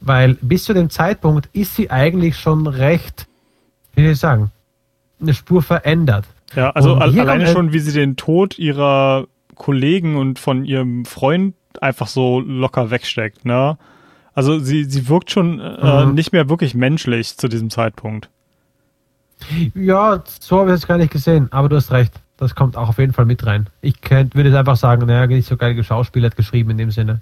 weil bis zu dem Zeitpunkt ist sie eigentlich schon recht, wie soll ich sagen, eine Spur verändert. Ja, also al alleine schon, wie sie den Tod ihrer Kollegen und von ihrem Freund einfach so locker wegsteckt, ne? Also sie, sie wirkt schon äh, Mhm. nicht mehr wirklich menschlich zu diesem Zeitpunkt. Ja, so habe ich es gar nicht gesehen, aber du hast recht. Das kommt auch auf jeden Fall mit rein. Ich könnt, würde jetzt einfach sagen, naja, nicht so geil geschauspielert geschrieben in dem Sinne.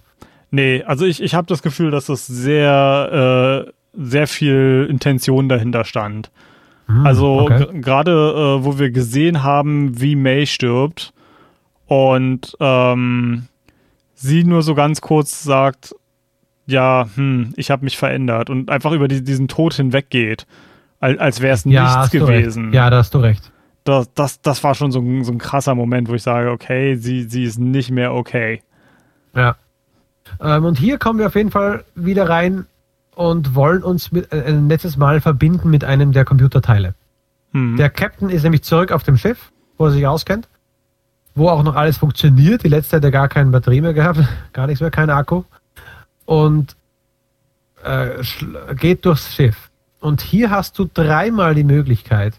Nee, also ich, ich habe das Gefühl, dass das sehr, äh, sehr viel Intention dahinter stand. Hm, Also okay. gerade, äh, wo wir gesehen haben, wie May stirbt Und ähm, sie nur so ganz kurz sagt, ja, hm, ich habe mich verändert und einfach über die, diesen Tod hinweggeht, als, als wäre es Ja, nichts gewesen. Ja, da hast du recht. Das, das, das war schon so ein, so ein krasser Moment, wo ich sage, okay, sie, sie ist nicht mehr okay. Ja. Ähm, und hier kommen wir auf jeden Fall wieder rein und wollen uns mit, äh, ein letztes Mal verbinden mit einem der Computerteile. Hm. Der Captain ist nämlich zurück auf dem Schiff, wo er sich auskennt, wo auch noch alles funktioniert. Die letzte hat ja gar keine Batterie mehr gehabt, gar nichts mehr, kein Akku. Und äh, geht durchs Schiff. Und hier hast du dreimal die Möglichkeit,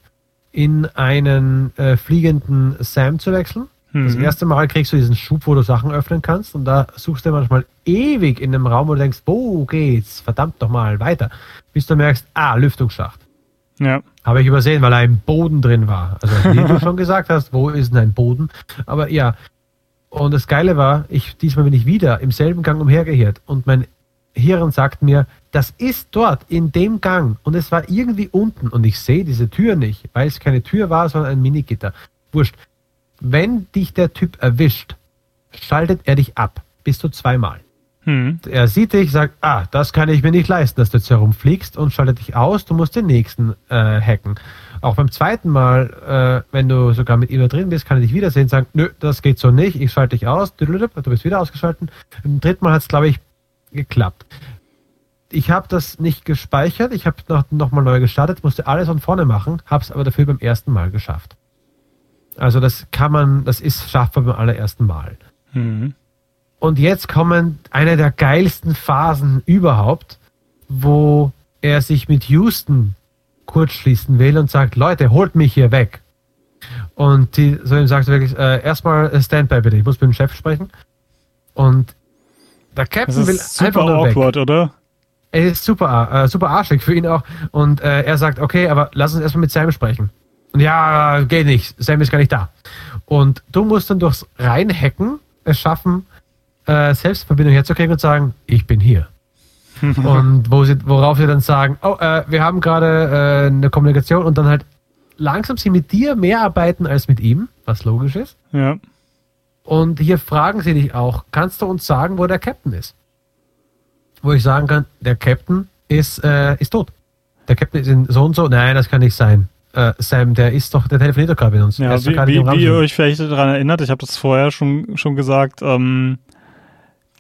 in einen äh, fliegenden Sam zu wechseln. Das Mhm. erste Mal kriegst du diesen Schub, wo du Sachen öffnen kannst und da suchst du manchmal ewig in einem Raum, wo du denkst, wo geht's? Verdammt doch mal, weiter. Bis du merkst, ah, Lüftungsschacht. Ja. Habe ich übersehen, weil er im Boden drin war. Also, wie du schon gesagt hast, wo ist denn ein Boden? Aber ja. Und das Geile war, ich, diesmal bin ich wieder im selben Gang umhergehört und mein Hirn sagt mir, das ist dort in dem Gang und es war irgendwie unten und ich sehe diese Tür nicht, weil es keine Tür war, sondern ein Minigitter. Wurscht. Wenn dich der Typ erwischt, schaltet er dich ab. Bis zu zweimal. Hm. Er sieht dich, sagt, ah, das kann ich mir nicht leisten, dass du jetzt herumfliegst und schaltet dich aus, du musst den nächsten äh, hacken. Auch beim zweiten Mal, äh, wenn du sogar mit ihm da drin bist, kann er dich wiedersehen, sagen, nö, das geht so nicht, ich schalte dich aus, du bist wieder ausgeschalten. Im dritten Mal hat es, glaube ich, geklappt. Ich habe das nicht gespeichert, ich habe noch, noch mal neu gestartet, musste alles von vorne machen, habe es aber dafür beim ersten Mal geschafft. Also das kann man, das ist schaffbar beim allerersten Mal. Hm. Und jetzt kommen eine der geilsten Phasen überhaupt, wo er sich mit Houston kurzschließen will und sagt, Leute, holt mich hier weg. Und die, so ihm sagt er wirklich, äh, erstmal äh, Standby bitte, ich muss mit dem Chef sprechen. Und der Captain will ist einfach super nur weg. awkward, oder? Es ist super, äh, super arschig für ihn auch. Und äh, er sagt, okay, aber lass uns erstmal mit Sam sprechen. Und ja, geht nicht. Sam ist gar nicht da. Und du musst dann durchs Reinhacken es schaffen, äh, Selbstverbindung herzukriegen und sagen, ich bin hier. und wo sie, worauf sie dann sagen, oh, äh, wir haben gerade äh, eine Kommunikation und dann halt langsam sie mit dir mehr arbeiten als mit ihm, was logisch ist. Ja. Und hier fragen sie dich auch, kannst du uns sagen, wo der Captain ist? Wo ich sagen kann, der Captain ist, äh, ist tot. Der Captain ist in so und so. Nein, das kann nicht sein. Äh, Sam, der ist doch, der telefoniert doch gerade mit uns. Ja, wie, wie, wie ihr euch vielleicht daran erinnert, ich habe das vorher schon, schon gesagt, ähm,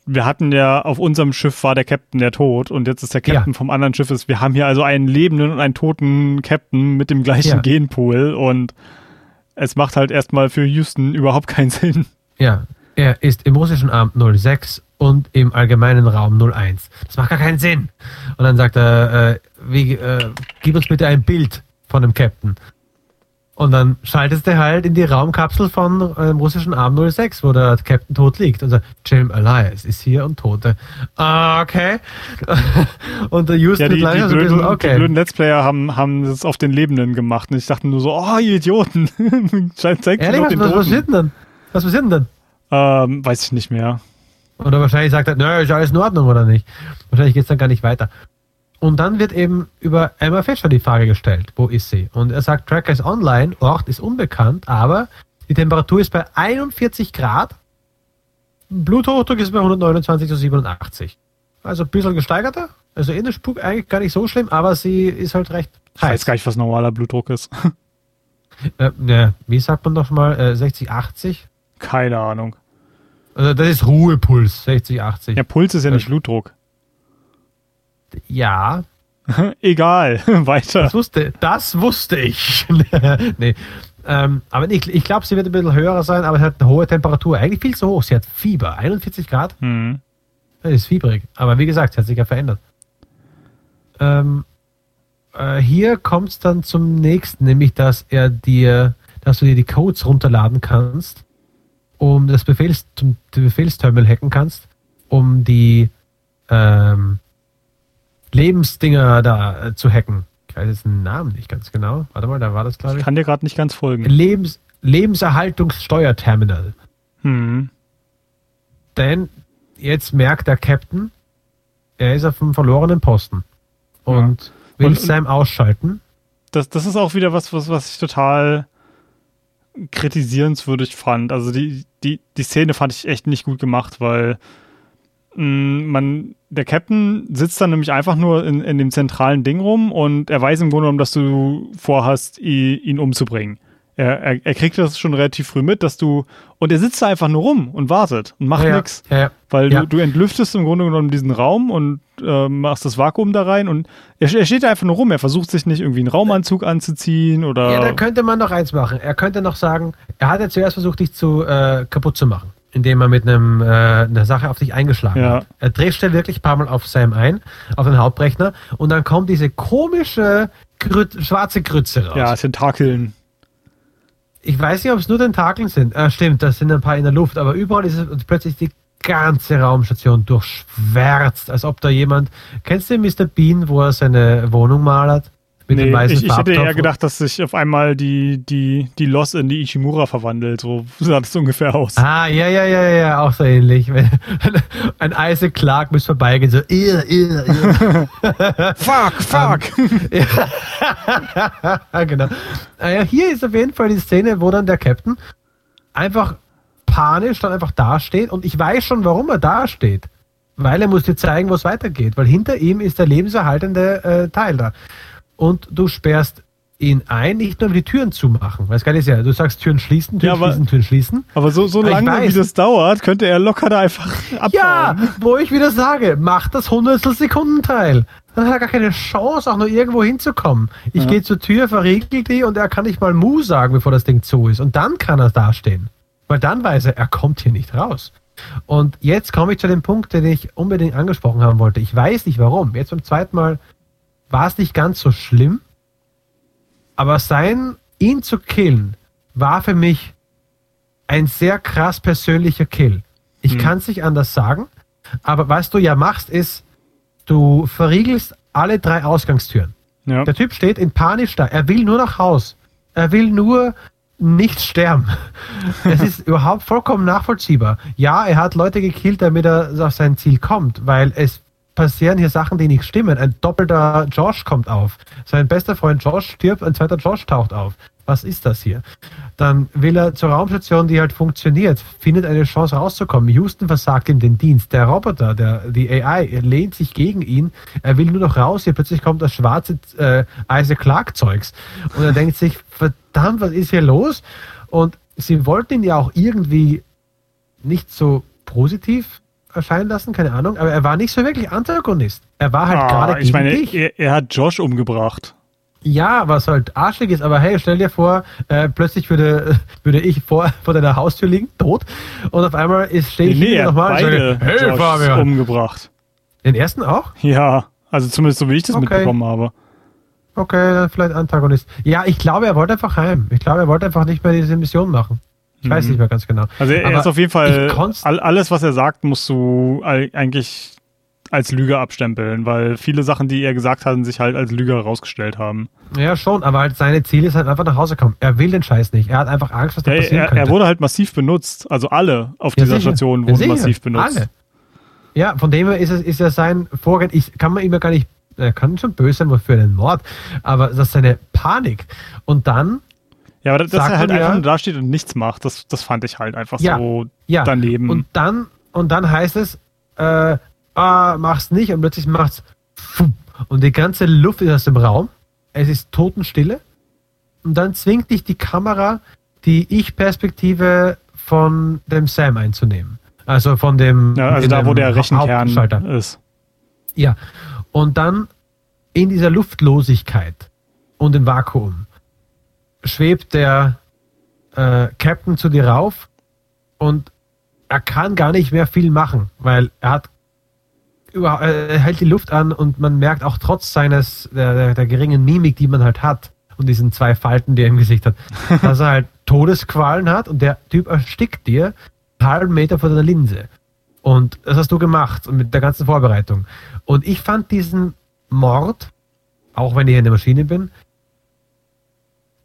wir hatten ja, auf unserem Schiff war der Captain der tot und jetzt ist der Captain Ja. vom anderen Schiff ist. Wir haben hier also einen lebenden und einen toten Captain mit dem gleichen Ja. Genpool und es macht halt erstmal für Houston überhaupt keinen Sinn. Ja, er ist im russischen Arm 06 und im allgemeinen Raum 01. Das macht gar keinen Sinn. Und dann sagt er, äh, wie, äh, gib uns bitte ein Bild von dem Captain. Und dann schaltest du halt in die Raumkapsel von äh, dem russischen Arm 06, wo der Captain tot liegt. Und sagt, Jim Elias ist hier und tote. Ah, okay. und der Houston Ja, die, die, langsam so blöden, bisschen, die okay. blöden Let's Player haben, haben das auf den Lebenden gemacht und ich dachte nur so, oh, ihr Idioten. Zeigt Ehrlich, was, den was, was passiert denn dann? Was passiert denn dann? Ähm, weiß ich nicht mehr. Oder wahrscheinlich sagt er, nö, ist alles in Ordnung oder nicht. Wahrscheinlich geht es dann gar nicht weiter. Und dann wird eben über Emma Fischer die Frage gestellt, wo ist sie? Und er sagt, Tracker ist online, Ort ist unbekannt, aber die Temperatur ist bei 41 Grad, Bluthochdruck ist bei 129 zu 87. Also ein bisschen gesteigerter, also in der Spuk eigentlich gar nicht so schlimm, aber sie ist halt recht Ich weiß heiß. gar nicht, was normaler Blutdruck ist. Äh, ne, wie sagt man doch mal, äh, 60, 80? Keine Ahnung. Also das ist Ruhepuls, 60, 80. Ja, Puls ist ja nicht Blutdruck. ja Egal, weiter. Das wusste, das wusste ich. nee. Ähm, aber ich, ich glaube, sie wird ein bisschen höher sein, aber sie hat eine hohe Temperatur. Eigentlich viel zu hoch. Sie hat Fieber. 41 Grad. Hm. Das ist fiebrig. Aber wie gesagt, sie hat sich ja verändert. Ähm, äh, hier kommt es dann zum nächsten, nämlich dass er dir, dass du dir die Codes runterladen kannst, um das Befehls, zum Befehlsterminal hacken kannst, um die ähm, Lebensdinger da äh, zu hacken. Ich weiß jetzt den Namen nicht ganz genau. Warte mal, da war das, glaube Ich ich. kann dir gerade nicht ganz folgen. Lebens Lebenserhaltungssteuerterminal. Hm. Denn jetzt merkt der Captain, er ist auf dem verlorenen Posten und will Und- Sam ausschalten. Das, das ist auch wieder was, was, was ich total kritisierenswürdig fand. Also die, die, die Szene fand ich echt nicht gut gemacht, weil mh, man, der Captain sitzt dann nämlich einfach nur in, in dem zentralen Ding rum und er weiß im Grunde genommen, dass du vorhast, ihn umzubringen. Er, er, er, kriegt das schon relativ früh mit, dass du. Und er sitzt da einfach nur rum und wartet und macht Ja, ja. nichts. Ja, ja. Weil Ja. du, du entlüftest im Grunde genommen diesen Raum und äh, machst das Vakuum da rein und er, er steht da einfach nur rum. Er versucht sich nicht irgendwie einen Raumanzug anzuziehen oder. Ja, da könnte man noch eins machen. Er könnte noch sagen, er hat ja zuerst versucht, dich zu äh, kaputt zu machen, indem er mit einem, äh, einer Sache auf dich eingeschlagen Ja. hat. Er drescht wirklich ein paar Mal auf Sam ein, auf den Hauptrechner, und dann kommt diese komische Grüt schwarze Grütze raus. ja, Tentakeln. Ich weiß nicht, ob es nur Tentakeln sind. Ah, stimmt, das sind ein paar in der Luft, aber überall ist es plötzlich die ganze Raumstation durchschwärzt, als ob da jemand. Kennst du Mr. Bean, wo er seine Wohnung malert? Mit Nee, weißen ich, ich hätte eher gedacht, dass sich auf einmal die, die, die Loss in die Ichimura verwandelt. So sah das ungefähr aus. Ah, ja, ja, ja, ja, auch so ähnlich. Wenn ein Isaac Clark muss vorbeigehen, so, ihr, ihr, ihr. Fuck, fuck! Ja, genau. Naja, hier ist auf jeden Fall die Szene, wo dann der Captain einfach panisch dann einfach dasteht und ich weiß schon, warum er dasteht. Weil er muss dir zeigen, wo es weitergeht. Weil hinter ihm ist der lebenserhaltende äh, Teil da. Und du sperrst ihn ein, nicht nur um die Türen zumachen. Weil es geil ist ja, du sagst Türen schließen, Türen Ja, aber- schließen, Türen schließen. Aber so, so ich lange, weiß. wie das dauert, könnte er locker da einfach abhauen. Ja, wo ich wieder sage, mach das Hundertstel Sekundenteil. Dann hat er gar keine Chance, auch nur irgendwo hinzukommen. Ich gehe zur Tür, verriegel die und er kann nicht mal Mu sagen, bevor das Ding zu ist. Und dann kann er dastehen. Weil dann weiß er, er kommt hier nicht raus. Und jetzt komme ich zu dem Punkt, den ich unbedingt angesprochen haben wollte. Ich weiß nicht warum. Jetzt beim zweiten Mal war es nicht ganz so schlimm. Aber sein, ihn zu killen, war für mich ein sehr krass persönlicher Kill. Ich kann es nicht anders sagen. Aber was du ja machst, ist, du verriegelst alle drei Ausgangstüren. Ja. Der Typ steht in Panisch da. Er will nur nach Haus. Er will nur nicht sterben. Es ist überhaupt vollkommen nachvollziehbar. Ja, er hat Leute gekillt, damit er auf sein Ziel kommt, weil es passieren hier Sachen, die nicht stimmen. Ein doppelter Josh kommt auf. Sein bester Freund Josh stirbt, ein zweiter Josh taucht auf. Was ist das hier? Dann will er zur Raumstation, die halt funktioniert, findet eine Chance rauszukommen. Houston versagt ihm den Dienst. Der Roboter, der, die AI, lehnt sich gegen ihn. Er will nur noch raus. Hier plötzlich kommt das schwarze äh, Isaac Clark Zeugs. Und er denkt sich, verdammt, was ist hier los? Und sie wollten ihn ja auch irgendwie nicht so positiv erscheinen lassen, keine Ahnung, aber er war nicht so wirklich Antagonist. Er war halt Ah, gerade gegen ich meine, dich. er, er hat Josh umgebracht. Ja, was halt arschig ist, aber hey, stell dir vor, äh, plötzlich würde, würde ich vor, vor deiner Haustür liegen, tot, und auf einmal ist, stehe ich nee, hier hat nochmal und beide sage, hey Fabian. umgebracht. Den ersten auch? Ja, also zumindest so wie ich das Okay. mitbekommen habe. Okay, dann vielleicht Antagonist. Ja, ich glaube, er wollte einfach heim. Ich glaube, er wollte einfach nicht mehr diese Mission machen. Ich weiß nicht mehr ganz genau. Also er, er ist auf jeden Fall, all, alles, was er sagt, musst du eigentlich als Lüge abstempeln, weil viele Sachen, die er gesagt hat, sich halt als Lüge herausgestellt haben. Ja, schon, aber halt seine Ziel ist halt einfach nach Hause kommen. Er will den Scheiß nicht. Er hat einfach Angst, was da Er, passieren er, könnte. er wurde halt massiv benutzt. Also alle auf Ja, dieser sicher. Station Ja, wurden sicher. massiv benutzt. Alle. Ja, von dem her ist es ist ja sein Vorgehen. Ich kann man ihm ja gar nicht, er kann schon böse sein für einen Mord, aber das ist seine Panik. Und dann, Ja, aber dass er halt einfach nur dasteht und nichts macht, das, das fand ich halt einfach Ja, so ja, daneben. und dann, und dann heißt es, äh, ah, mach's nicht und plötzlich macht's und die ganze Luft ist aus dem Raum. Es ist Totenstille. Und dann zwingt dich die Kamera, die Ich-Perspektive von dem Sam einzunehmen. Also von dem. ja, also da, wo der Rechenkern ist. Ja. Und dann in dieser Luftlosigkeit und im Vakuum schwebt der äh, Captain zu dir rauf und er kann gar nicht mehr viel machen, weil er hat über, äh, er hält die Luft an und man merkt auch trotz seines der, der, der geringen Mimik, die man halt hat und diesen zwei Falten, die er im Gesicht hat, dass er halt Todesqualen hat und der Typ erstickt dir einen halben Meter vor deiner Linse. Und das hast du gemacht und mit der ganzen Vorbereitung. Und ich fand diesen Mord, auch wenn ich in der Maschine bin,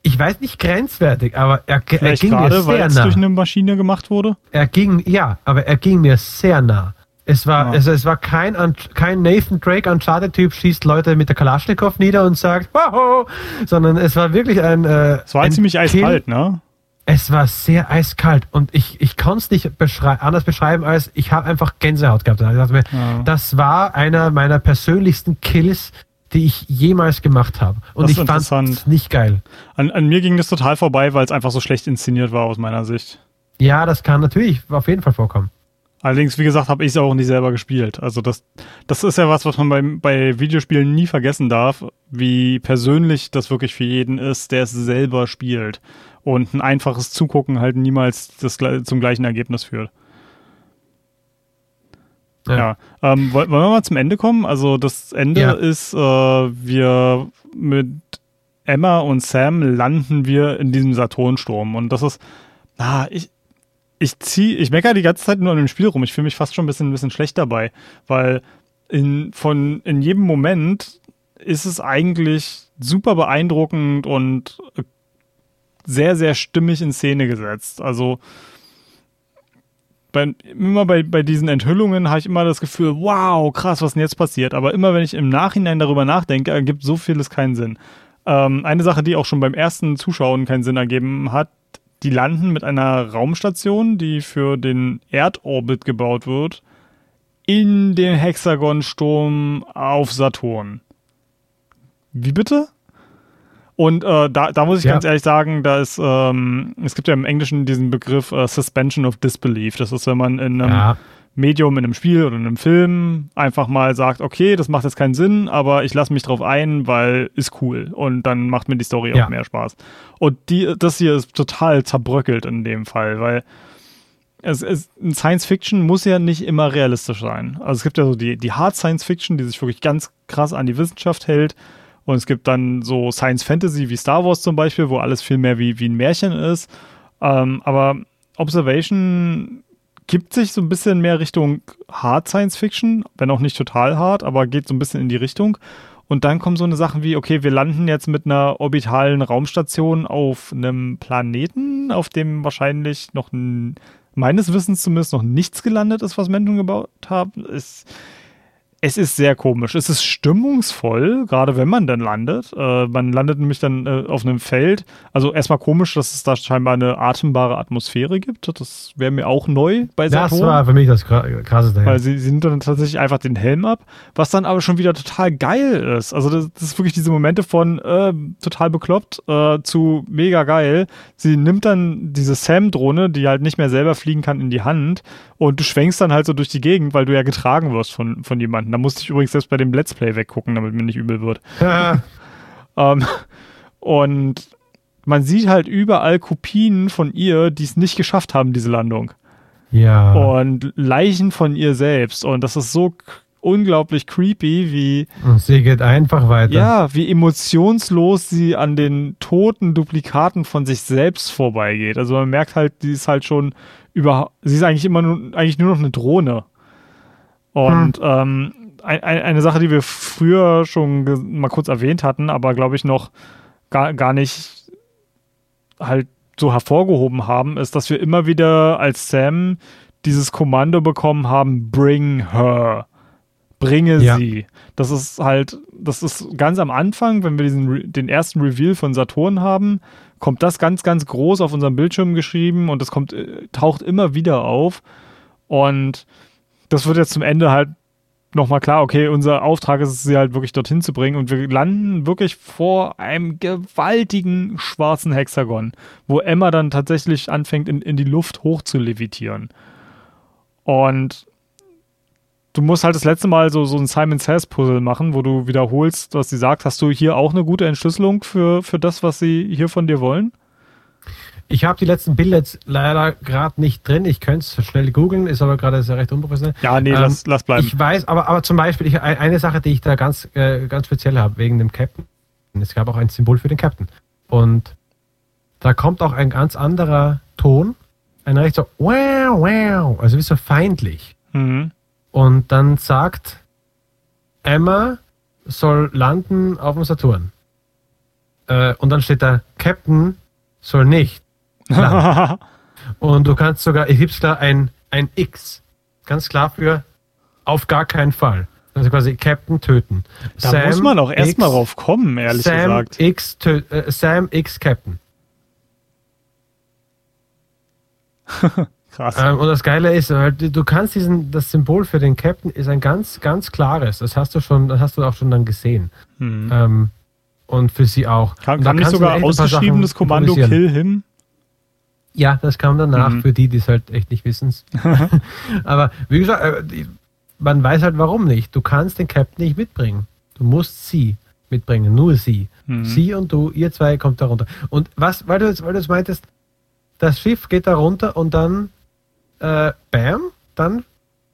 ich weiß nicht grenzwertig, aber er, er ging mir gerade, weil sehr es nah. durch eine Maschine gemacht wurde. Er ging, ja, aber er ging mir sehr nah. Es war, Ja. also es war kein, kein Nathan Drake Uncharted-Typ, schießt Leute mit der Kalaschnikow nieder und sagt, wow, sondern es war wirklich ein. Äh, Es war ein ziemlich eiskalt, ne? Es war sehr eiskalt und ich, ich kann es nicht beschrei anders beschreiben, als ich habe einfach Gänsehaut gehabt. Ich dachte mir, Ja. Das war einer meiner persönlichsten Kills, die ich jemals gemacht habe. Und Das ist ich fand es nicht geil. An, an mir ging das total vorbei, weil es einfach so schlecht inszeniert war aus meiner Sicht. Ja, das kann natürlich auf jeden Fall vorkommen. Allerdings, wie gesagt, habe ich es auch nicht selber gespielt. Also das, das ist ja was, was man bei, bei Videospielen nie vergessen darf, wie persönlich das wirklich für jeden ist, der es selber spielt. Und ein einfaches Zugucken halt niemals das, zum gleichen Ergebnis führt. Ja. Ähm, woll- wollen wir mal zum Ende kommen? Also das Ende Ja. ist, äh, wir mit Emma und Sam landen wir in diesem Saturnsturm. Und das ist, ah, ich, ich zieh, ich meckere die ganze Zeit nur an dem Spiel rum. Ich fühle mich fast schon ein bisschen, ein bisschen schlecht dabei, weil in, von, in jedem Moment ist es eigentlich super beeindruckend und äh, sehr, sehr stimmig in Szene gesetzt. Also bei, immer bei, bei diesen Enthüllungen habe ich immer das Gefühl, wow, krass, was denn jetzt passiert? Aber immer wenn ich im Nachhinein darüber nachdenke, ergibt so vieles keinen Sinn. Ähm, eine Sache, die auch schon beim ersten Zuschauen keinen Sinn ergeben hat, die landen mit einer Raumstation, die für den Erdorbit gebaut wird, in den Hexagonsturm auf Saturn. Wie bitte? Und äh, da, da muss ich Ja. ganz ehrlich sagen, da ist, ähm, es gibt ja im Englischen diesen Begriff äh, Suspension of Disbelief. Das ist, wenn man in einem Ja, Medium, in einem Spiel oder in einem Film einfach mal sagt, okay, das macht jetzt keinen Sinn, aber ich lasse mich drauf ein, weil ist cool. Und dann macht mir die Story Ja. auch mehr Spaß. Und die, das hier ist total zerbröckelt in dem Fall, weil es, es, Science Fiction muss ja nicht immer realistisch sein. Also es gibt ja so die, die Hard Science Fiction, die sich wirklich ganz krass an die Wissenschaft hält. Und es gibt dann so Science Fantasy wie Star Wars zum Beispiel, wo alles viel mehr wie, wie ein Märchen ist. Ähm, aber Observation gibt sich so ein bisschen mehr Richtung Hard Science Fiction, wenn auch nicht total hart, aber geht so ein bisschen in die Richtung. Und dann kommen so eine Sachen wie, okay, wir landen jetzt mit einer orbitalen Raumstation auf einem Planeten, auf dem wahrscheinlich noch ein, meines Wissens zumindest noch nichts gelandet ist, was Menschen gebaut haben. Es, es ist sehr komisch. Es ist stimmungsvoll, gerade wenn man dann landet. Äh, man landet nämlich dann äh, auf einem Feld. Also erstmal komisch, dass es da scheinbar eine atembare Atmosphäre gibt. Das wäre mir auch neu bei das Saturn. war für mich das Kra- krasseste. Weil sie, sie nimmt dann tatsächlich einfach den Helm ab, was dann aber schon wieder total geil ist. Also das, das ist wirklich diese Momente von äh, total bekloppt äh, zu mega geil. Sie nimmt dann diese Sam-Drohne, die halt nicht mehr selber fliegen kann, in die Hand und du schwenkst dann halt so durch die Gegend, weil du ja getragen wirst von, von jemandem. Da musste ich übrigens selbst bei dem Let's Play weggucken, damit mir nicht übel wird. Ähm, und man sieht halt überall Kopien von ihr, die es nicht geschafft haben, diese Landung ja. und Leichen von ihr selbst. Und das ist so unglaublich creepy, wie, und sie geht einfach weiter. ja, wie emotionslos sie an den toten Duplikaten von sich selbst vorbeigeht. Also man merkt halt, die ist halt schon über, sie ist eigentlich immer nur, eigentlich nur noch eine Drohne. Und ähm, ein, ein, eine Sache, die wir früher schon mal kurz erwähnt hatten, aber glaube ich noch gar, gar nicht halt so hervorgehoben haben, ist, dass wir immer wieder als Sam dieses Kommando bekommen haben, bring her. Bringe Ja. sie. Das ist halt, das ist ganz am Anfang, wenn wir diesen, den ersten Reveal von Saturn haben, kommt das ganz, ganz groß auf unserem Bildschirm geschrieben und das kommt, äh, taucht immer wieder auf. Und das wird jetzt zum Ende halt nochmal klar, okay, unser Auftrag ist es, sie halt wirklich dorthin zu bringen. Und wir landen wirklich vor einem gewaltigen schwarzen Hexagon, wo Emma dann tatsächlich anfängt, in, in die Luft hoch zu levitieren. Und du musst halt das letzte Mal so, so ein Simon Says Puzzle machen, wo du wiederholst, was sie sagt. Hast du hier auch eine gute Entschlüsselung für, für das, was sie hier von dir wollen? Ich habe die letzten Bilder jetzt leider gerade nicht drin. Ich könnte es schnell googeln, ist aber gerade sehr recht unprofessionell. Ja, nee, Ähm, lass, lass bleiben. Ich weiß, aber, aber zum Beispiel, ich, ein- eine Sache, die ich da ganz, äh, ganz speziell habe, wegen dem Captain. Es gab auch ein Symbol für den Captain. Und da kommt auch ein ganz anderer Ton. Ein recht so, wow, wow, also wie so feindlich. mhm. Und dann sagt Emma soll landen auf dem Saturn. Äh, und dann steht da, Captain soll nicht. Und du kannst sogar, ich gib's da ein, ein X. Ganz klar für auf gar keinen Fall. Also quasi Captain töten. da muss man auch erstmal drauf kommen, ehrlich Sam gesagt. X, tö- äh, Sam X Captain. Krass. Ähm, und das Geile ist, halt, du kannst diesen, das Symbol für den Captain ist ein ganz, ganz klares. Das hast du schon, das hast du auch schon dann gesehen. Hm. Ähm, und für sie auch. Da kam nicht kannst du sogar echt ein paar ausgeschrieben das Sachen Kommando. Kill Him? Ja, das kam danach Mhm. für die, die es halt echt nicht wissen. Aber wie gesagt, äh, man weiß halt warum nicht. Du kannst den Captain nicht mitbringen. Du musst sie mitbringen, nur sie. Mhm. Sie und du, ihr zwei kommt da runter. Und was, weil du jetzt, weil du jetzt meintest, das Schiff geht da runter und dann, äh, bam, dann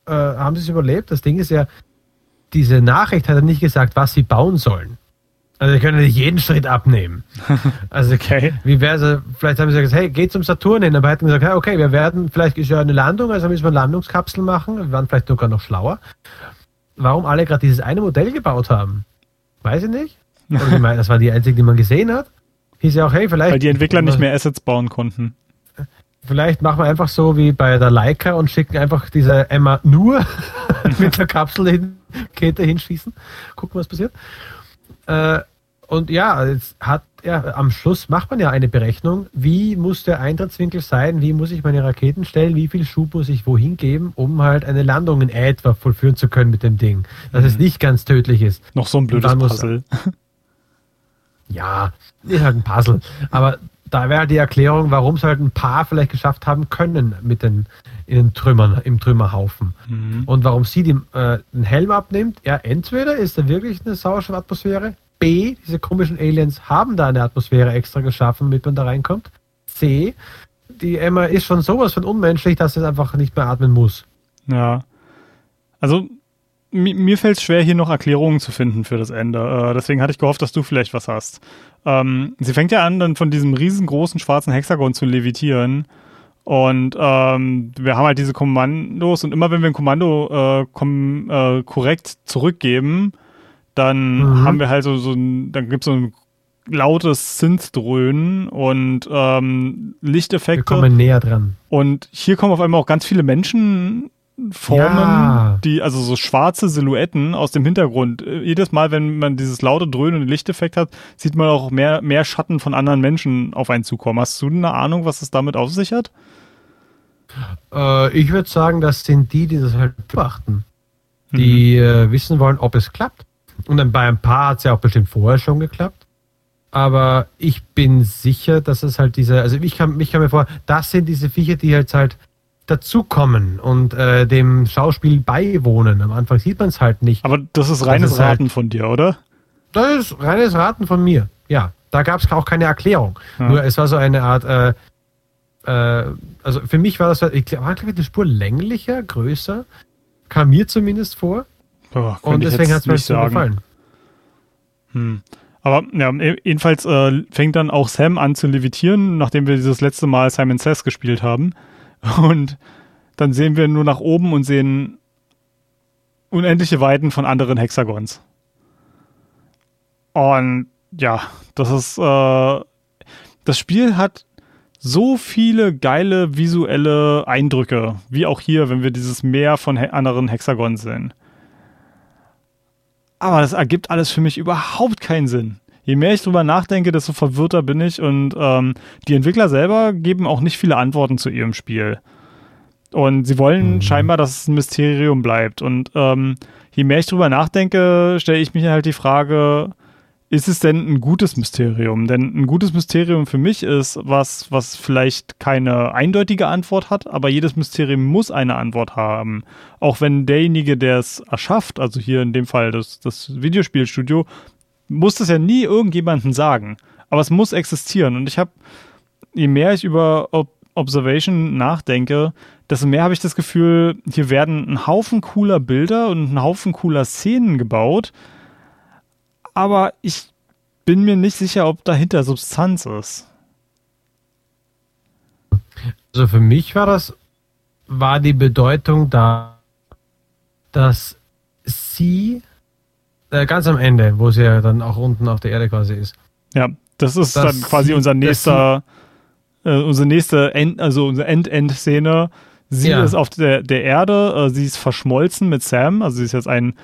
äh, haben sie es überlebt. Das Ding ist ja, diese Nachricht hat er nicht gesagt, was sie bauen sollen. Also, sie können nicht jeden Schritt abnehmen. Also, Okay. wie wäre es, vielleicht haben sie gesagt, hey, geht zum Saturn hin, aber hätten gesagt, hey, okay, wir werden, vielleicht ist ja eine Landung, also müssen wir eine Landungskapsel machen, wir waren vielleicht sogar noch schlauer. Warum alle gerade dieses eine Modell gebaut haben, weiß ich nicht. Ich meine, das war die einzige, die man gesehen hat. Hieß ja auch, hey, vielleicht. Weil die Entwickler nicht mehr Assets bauen konnten. Vielleicht machen wir einfach so wie bei der Leica und schicken einfach diese Emma nur mit der Kapsel hin, Kette hinschießen. Gucken, was passiert. Äh, und ja, jetzt hat ja, am Schluss macht man ja eine Berechnung, wie muss der Eintrittswinkel sein, wie muss ich meine Raketen stellen, wie viel Schub muss ich wohin geben, um halt eine Landung in etwa vollführen zu können mit dem Ding. Dass es nicht ganz tödlich ist. Noch so ein blödes Puzzle. Ja, ist halt ein Puzzle. Aber da wäre die Erklärung, warum es halt ein paar vielleicht geschafft haben können mit den, in den Trümmern, im Trümmerhaufen. Mhm. Und warum sie die, äh, den Helm abnimmt, ja, entweder ist da wirklich eine Sauerstoffatmosphäre, B, diese komischen Aliens haben da eine Atmosphäre extra geschaffen, damit man da reinkommt. C, die Emma ist schon sowas von unmenschlich, dass es einfach nicht mehr atmen muss. Ja. Also, mi mir fällt es schwer, hier noch Erklärungen zu finden für das Ende. Äh, deswegen hatte ich gehofft, dass du vielleicht was hast. Ähm, sie fängt ja an, dann von diesem riesengroßen schwarzen Hexagon zu levitieren. Und ähm, wir haben halt diese Kommandos und immer wenn wir ein Kommando äh, kom äh, korrekt zurückgeben, dann Mhm. haben wir halt so, so ein, dann gibt es so ein lautes Synth-Dröhnen und ähm, Wir Lichteffekte. kommen näher dran. Und hier kommen auf einmal auch ganz viele Menschenformen, Ja. die, also so schwarze Silhouetten aus dem Hintergrund. Äh, Jedes Mal, wenn man dieses laute Dröhnen und Lichteffekt hat, sieht man auch mehr, mehr Schatten von anderen Menschen auf einen zukommen. Hast du eine Ahnung, was es damit auf sich hat? Äh, ich würde sagen, das sind die, die das halt beachten. Die äh, wissen wollen, ob es klappt. Und dann bei ein paar hat es ja auch bestimmt vorher schon geklappt. Aber ich bin sicher, dass es halt diese, also ich kann, ich kann mir vor, das sind diese Viecher, die jetzt halt dazukommen und äh, dem Schauspiel beiwohnen. Am Anfang sieht man es halt nicht. Aber das ist reines ist halt- Raten von dir, oder? Das ist reines Raten von mir. Ja, da gab es auch keine Erklärung. Ja. Nur es war so eine Art, äh, äh, also für mich war das, ich glaube eine Spur länglicher, größer, kam mir zumindest vor. Boah, Und deswegen hat es mir nicht so gefallen. Hm. Aber ja, e- jedenfalls äh, fängt dann auch Sam an zu levitieren, nachdem wir dieses letzte Mal Simon Says gespielt haben. Und dann sehen wir nur nach oben und sehen unendliche Weiten von anderen Hexagons. Und ja, das ist äh, das Spiel hat so viele geile visuelle Eindrücke, wie auch hier, wenn wir dieses Meer von he anderen Hexagons sehen. Aber das ergibt alles für mich überhaupt keinen Sinn. Je mehr ich drüber nachdenke, desto verwirrter bin ich und ähm, die Entwickler selber geben auch nicht viele Antworten zu ihrem Spiel. Und sie wollen scheinbar, dass es ein Mysterium bleibt. Und ähm, je mehr ich drüber nachdenke, stelle ich mir halt die Frage, ist es denn ein gutes Mysterium? Denn ein gutes Mysterium für mich ist was, was vielleicht keine eindeutige Antwort hat, aber jedes Mysterium muss eine Antwort haben. Auch wenn derjenige, der es erschafft, also hier in dem Fall das, das Videospielstudio, muss das ja nie irgendjemandem sagen. Aber es muss existieren. Und ich habe, je mehr ich über Ob Observation nachdenke, desto mehr habe ich das Gefühl, hier werden ein Haufen cooler Bilder und ein Haufen cooler Szenen gebaut, aber ich bin mir nicht sicher, ob dahinter Substanz ist. Also für mich war das, war die Bedeutung da, dass sie äh, ganz am Ende, wo sie ja dann auch unten auf der Erde quasi ist, Ja, das ist dann quasi sie- unser nächster, äh, unsere nächste End, also unsere End-End-Szene. Sie Ja. ist auf der, der Erde, äh, sie ist verschmolzen mit Sam, also sie ist jetzt ein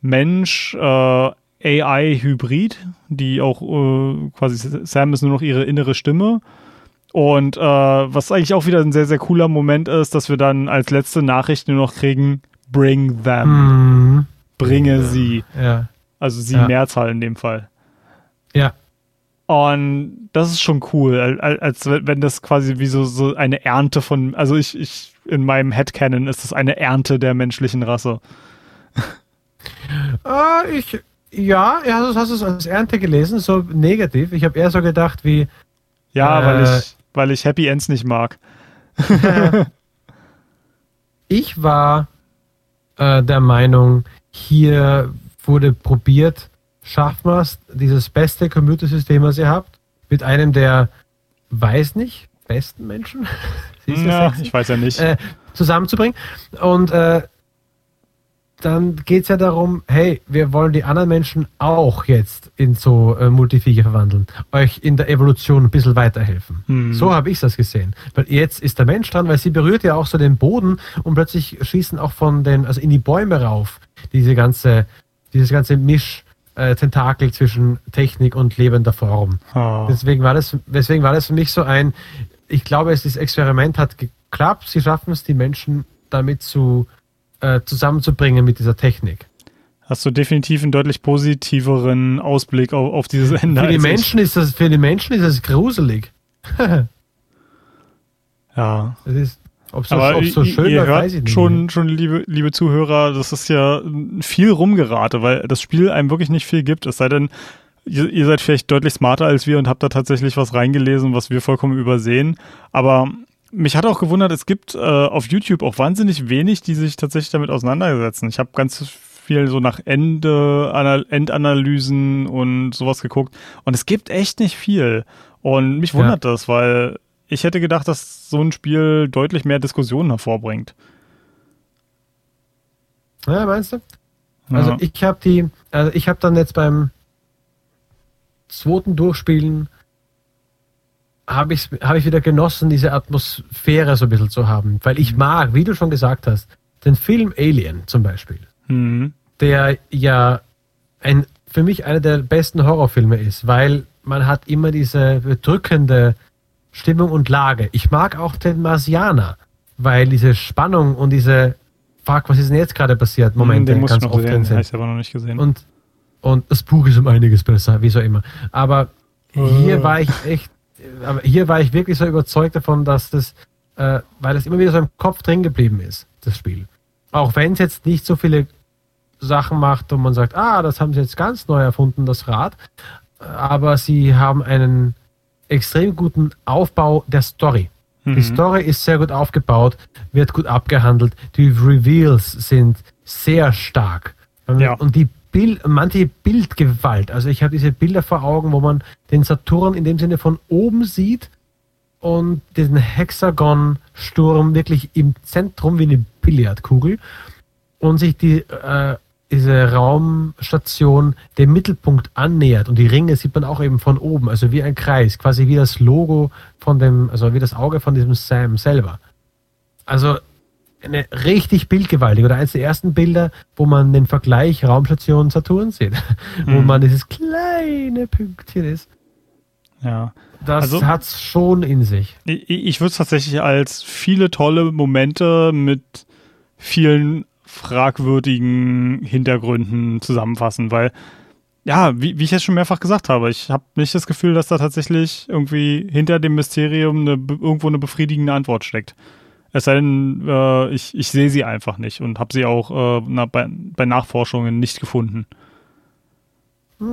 Mensch, äh, AI-Hybrid, die auch äh, quasi Sam ist nur noch ihre innere Stimme. Und äh, was eigentlich auch wieder ein sehr, sehr cooler Moment ist, dass wir dann als letzte Nachricht nur noch kriegen, bring them. Mhm. Bringe sie. Ja. Also sie Ja. Mehrzahl in dem Fall. Ja. Und das ist schon cool, al- al- als wenn das quasi wie so, so eine Ernte von, also ich, ich, in meinem Headcanon ist das eine Ernte der menschlichen Rasse. Äh, ich, ja, ja, das hast du es als Ernte gelesen, so negativ. Ich habe eher so gedacht wie, Ja, Äh. weil ich, weil ich Happy Ends nicht mag. ich war äh, der Meinung, hier wurde probiert, schafft man es, dieses beste Computersystem, was ihr habt, mit einem der, weiß nicht, besten Menschen, ja ich weiß ja nicht. äh, zusammenzubringen. Und äh, dann geht es ja darum, hey, wir wollen die anderen Menschen auch jetzt in so äh, Multiviecher verwandeln, euch in der Evolution ein bisschen weiterhelfen. Hm. So habe ich das gesehen. Weil jetzt ist der Mensch dran, weil sie berührt ja auch so den Boden und plötzlich schießen auch von den, also in die Bäume rauf, diese ganze, dieses ganze Misch. Äh, Tentakel zwischen Technik und lebender Form. Ah. Deswegen war das, deswegen war das für mich so ein, ich glaube, es, das Experiment hat geklappt. Sie schaffen es, die Menschen damit zu, äh, zusammenzubringen mit dieser Technik. Hast du definitiv einen deutlich positiveren Ausblick auf, auf dieses Ende. Für die ich. Menschen ist das, für die Menschen ist es gruselig. Ja. Das ist, ob so, Aber so schön ihr war, hört ich nicht. schon, schon liebe, liebe Zuhörer, das ist ja viel rumgerate, weil das Spiel einem wirklich nicht viel gibt. Es sei denn, ihr, ihr seid vielleicht deutlich smarter als wir und habt da tatsächlich was reingelesen, was wir vollkommen übersehen. Aber mich hat auch gewundert, es gibt äh, auf YouTube auch wahnsinnig wenig, die sich tatsächlich damit auseinandersetzen. Ich habe ganz viel so nach Ende, Anal Endanalysen und sowas geguckt und es gibt echt nicht viel. Und mich Ja. wundert das, weil ich hätte gedacht, dass so ein Spiel deutlich mehr Diskussionen hervorbringt. Ja, meinst du? Also Ja. ich habe die, also ich habe dann jetzt beim zweiten Durchspielen habe ich, hab ich wieder genossen, diese Atmosphäre so ein bisschen zu haben. Weil ich mag, wie du schon gesagt hast, den Film Alien zum Beispiel, Mhm. der ja ein, für mich einer der besten Horrorfilme ist, weil man hat immer diese bedrückende Stimmung und Lage. Ich mag auch den Marsianer, weil diese Spannung und diese Fuck, was ist denn jetzt gerade passiert? Momente den muss ich ganz noch oft sehen, drin den aber noch nicht gesehen. Und, und das Buch ist um einiges besser, wie so immer. Aber hier Äh. war ich echt, hier war ich wirklich so überzeugt davon, dass das, äh, weil es immer wieder so im Kopf drin geblieben ist, das Spiel. Auch wenn es jetzt nicht so viele Sachen macht und man sagt, ah, das haben sie jetzt ganz neu erfunden, das Rad. Aber sie haben einen extrem guten Aufbau der Story. Die Mhm. Story ist sehr gut aufgebaut, wird gut abgehandelt. Die Reveals sind sehr stark. Ja. Und die Bild, manche Bildgewalt. Also ich habe diese Bilder vor Augen, wo man den Saturn in dem Sinne von oben sieht und diesen Hexagon-Sturm wirklich im Zentrum wie eine Billardkugel und sich die, äh, diese Raumstation dem Mittelpunkt annähert und die Ringe sieht man auch eben von oben, also wie ein Kreis, quasi wie das Logo von dem, also wie das Auge von diesem Sam selber. Also eine richtig bildgewaltig oder eines der ersten Bilder, wo man den Vergleich Raumstation Saturn sieht, wo Mhm. man dieses kleine Pünktchen ist. ja. Das Also- hat's schon in sich. Ich, ich würde es tatsächlich als viele tolle Momente mit vielen fragwürdigen Hintergründen zusammenfassen, weil ja, wie, wie ich jetzt schon mehrfach gesagt habe, ich habe nicht das Gefühl, dass da tatsächlich irgendwie hinter dem Mysterium eine, irgendwo eine befriedigende Antwort steckt. Es sei denn, äh, ich, ich sehe sie einfach nicht und habe sie auch äh, na, bei, bei Nachforschungen nicht gefunden.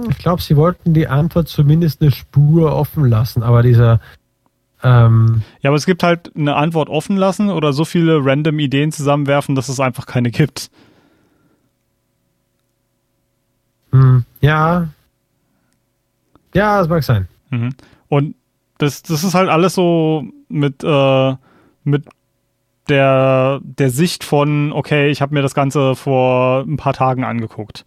Ich glaube, sie wollten die Antwort zumindest eine Spur offen lassen, aber dieser ähm, Ja, aber es gibt halt eine Antwort offen lassen oder so viele random Ideen zusammenwerfen, dass es einfach keine gibt. hm, ja, ja, das mag sein. Mhm. Und das, das ist halt alles so mit, äh, mit der, der Sicht von, okay, ich habe mir das Ganze vor ein paar Tagen angeguckt.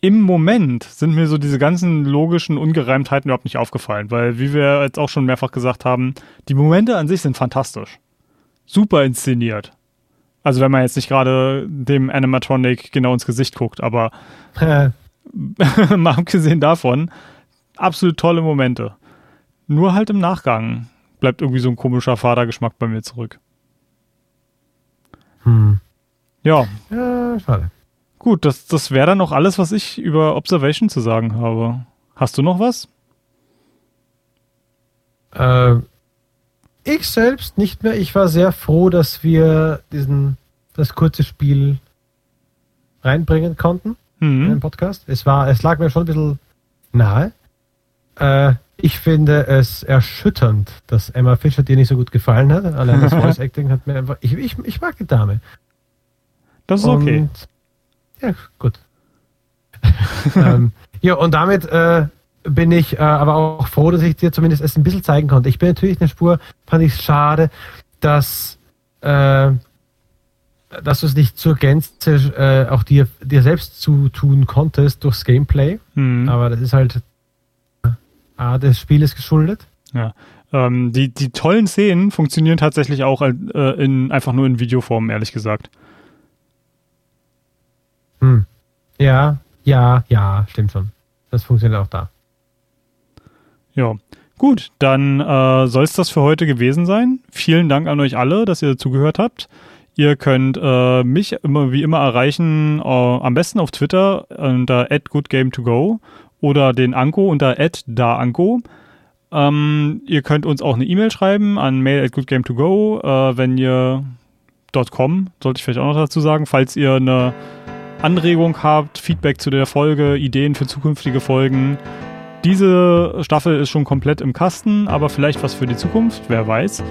Im Moment sind mir so diese ganzen logischen Ungereimtheiten überhaupt nicht aufgefallen, weil, wie wir jetzt auch schon mehrfach gesagt haben, die Momente an sich sind fantastisch. Super inszeniert. Also wenn man jetzt nicht gerade dem Animatronic genau ins Gesicht guckt, aber mal abgesehen davon, absolut tolle Momente. Nur halt im Nachgang bleibt irgendwie so ein komischer Vatergeschmack bei mir zurück. Hm. Ja, Ja, schade. gut, das, das wäre dann auch alles, was ich über Observation zu sagen habe. Hast du noch was? Äh, ich selbst nicht mehr. Ich war sehr froh, dass wir diesen, das kurze Spiel reinbringen konnten in den. Podcast. Es war, es lag mir schon ein bisschen nahe. Äh, ich finde es erschütternd, dass Emma Fischer dir nicht so gut gefallen hat. Allein das Voice Acting hat mir einfach. Ich, ich, ich mag die Dame. Das ist okay. Und, ja, gut. ähm, ja, und damit äh, bin ich äh, aber auch froh, dass ich dir zumindest es ein bisschen zeigen konnte. Ich bin natürlich eine Spur, fand ich schade, dass, äh, dass du es nicht zur Gänze äh, auch dir, dir selbst zutun konntest durchs Gameplay. Hm. Aber das ist halt äh, A, des Spieles geschuldet. Ja. Ähm, die, die tollen Szenen funktionieren tatsächlich auch äh, in, einfach nur in Videoform, ehrlich gesagt. Hm. Ja, ja, ja, stimmt schon. Das funktioniert auch da. Ja. Gut, dann äh, soll es das für heute gewesen sein. Vielen Dank an euch alle, dass ihr zugehört habt. Ihr könnt äh, mich immer wie immer erreichen, äh, am besten auf Twitter unter @goodgame2go oder den Anko unter @daanko. Ähm, ihr könnt uns auch eine E-Mail schreiben an mail@goodgame2go, äh, wenn ihr .com, sollte ich vielleicht auch noch dazu sagen, falls ihr eine Anregung habt, Feedback zu der Folge, Ideen für zukünftige Folgen. Diese Staffel ist schon komplett im Kasten, aber vielleicht was für die Zukunft, wer weiß.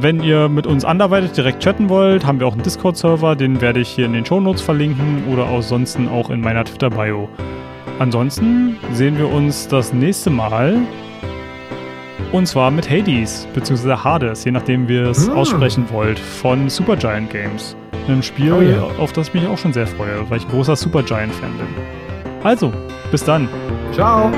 Wenn ihr mit uns anderweitig direkt chatten wollt, haben wir auch einen Discord-Server, den werde ich hier in den Shownotes verlinken oder ansonsten auch in meiner Twitter-Bio. Ansonsten sehen wir uns das nächste Mal und zwar mit Hades, beziehungsweise Hades, je nachdem wie ihr es Ah. aussprechen wollt, von Supergiant Games. Ein Spiel, Oh ja. auf das ich mich auch schon sehr freue, weil ich großer Supergiant-Fan bin. Also, bis dann. Ciao!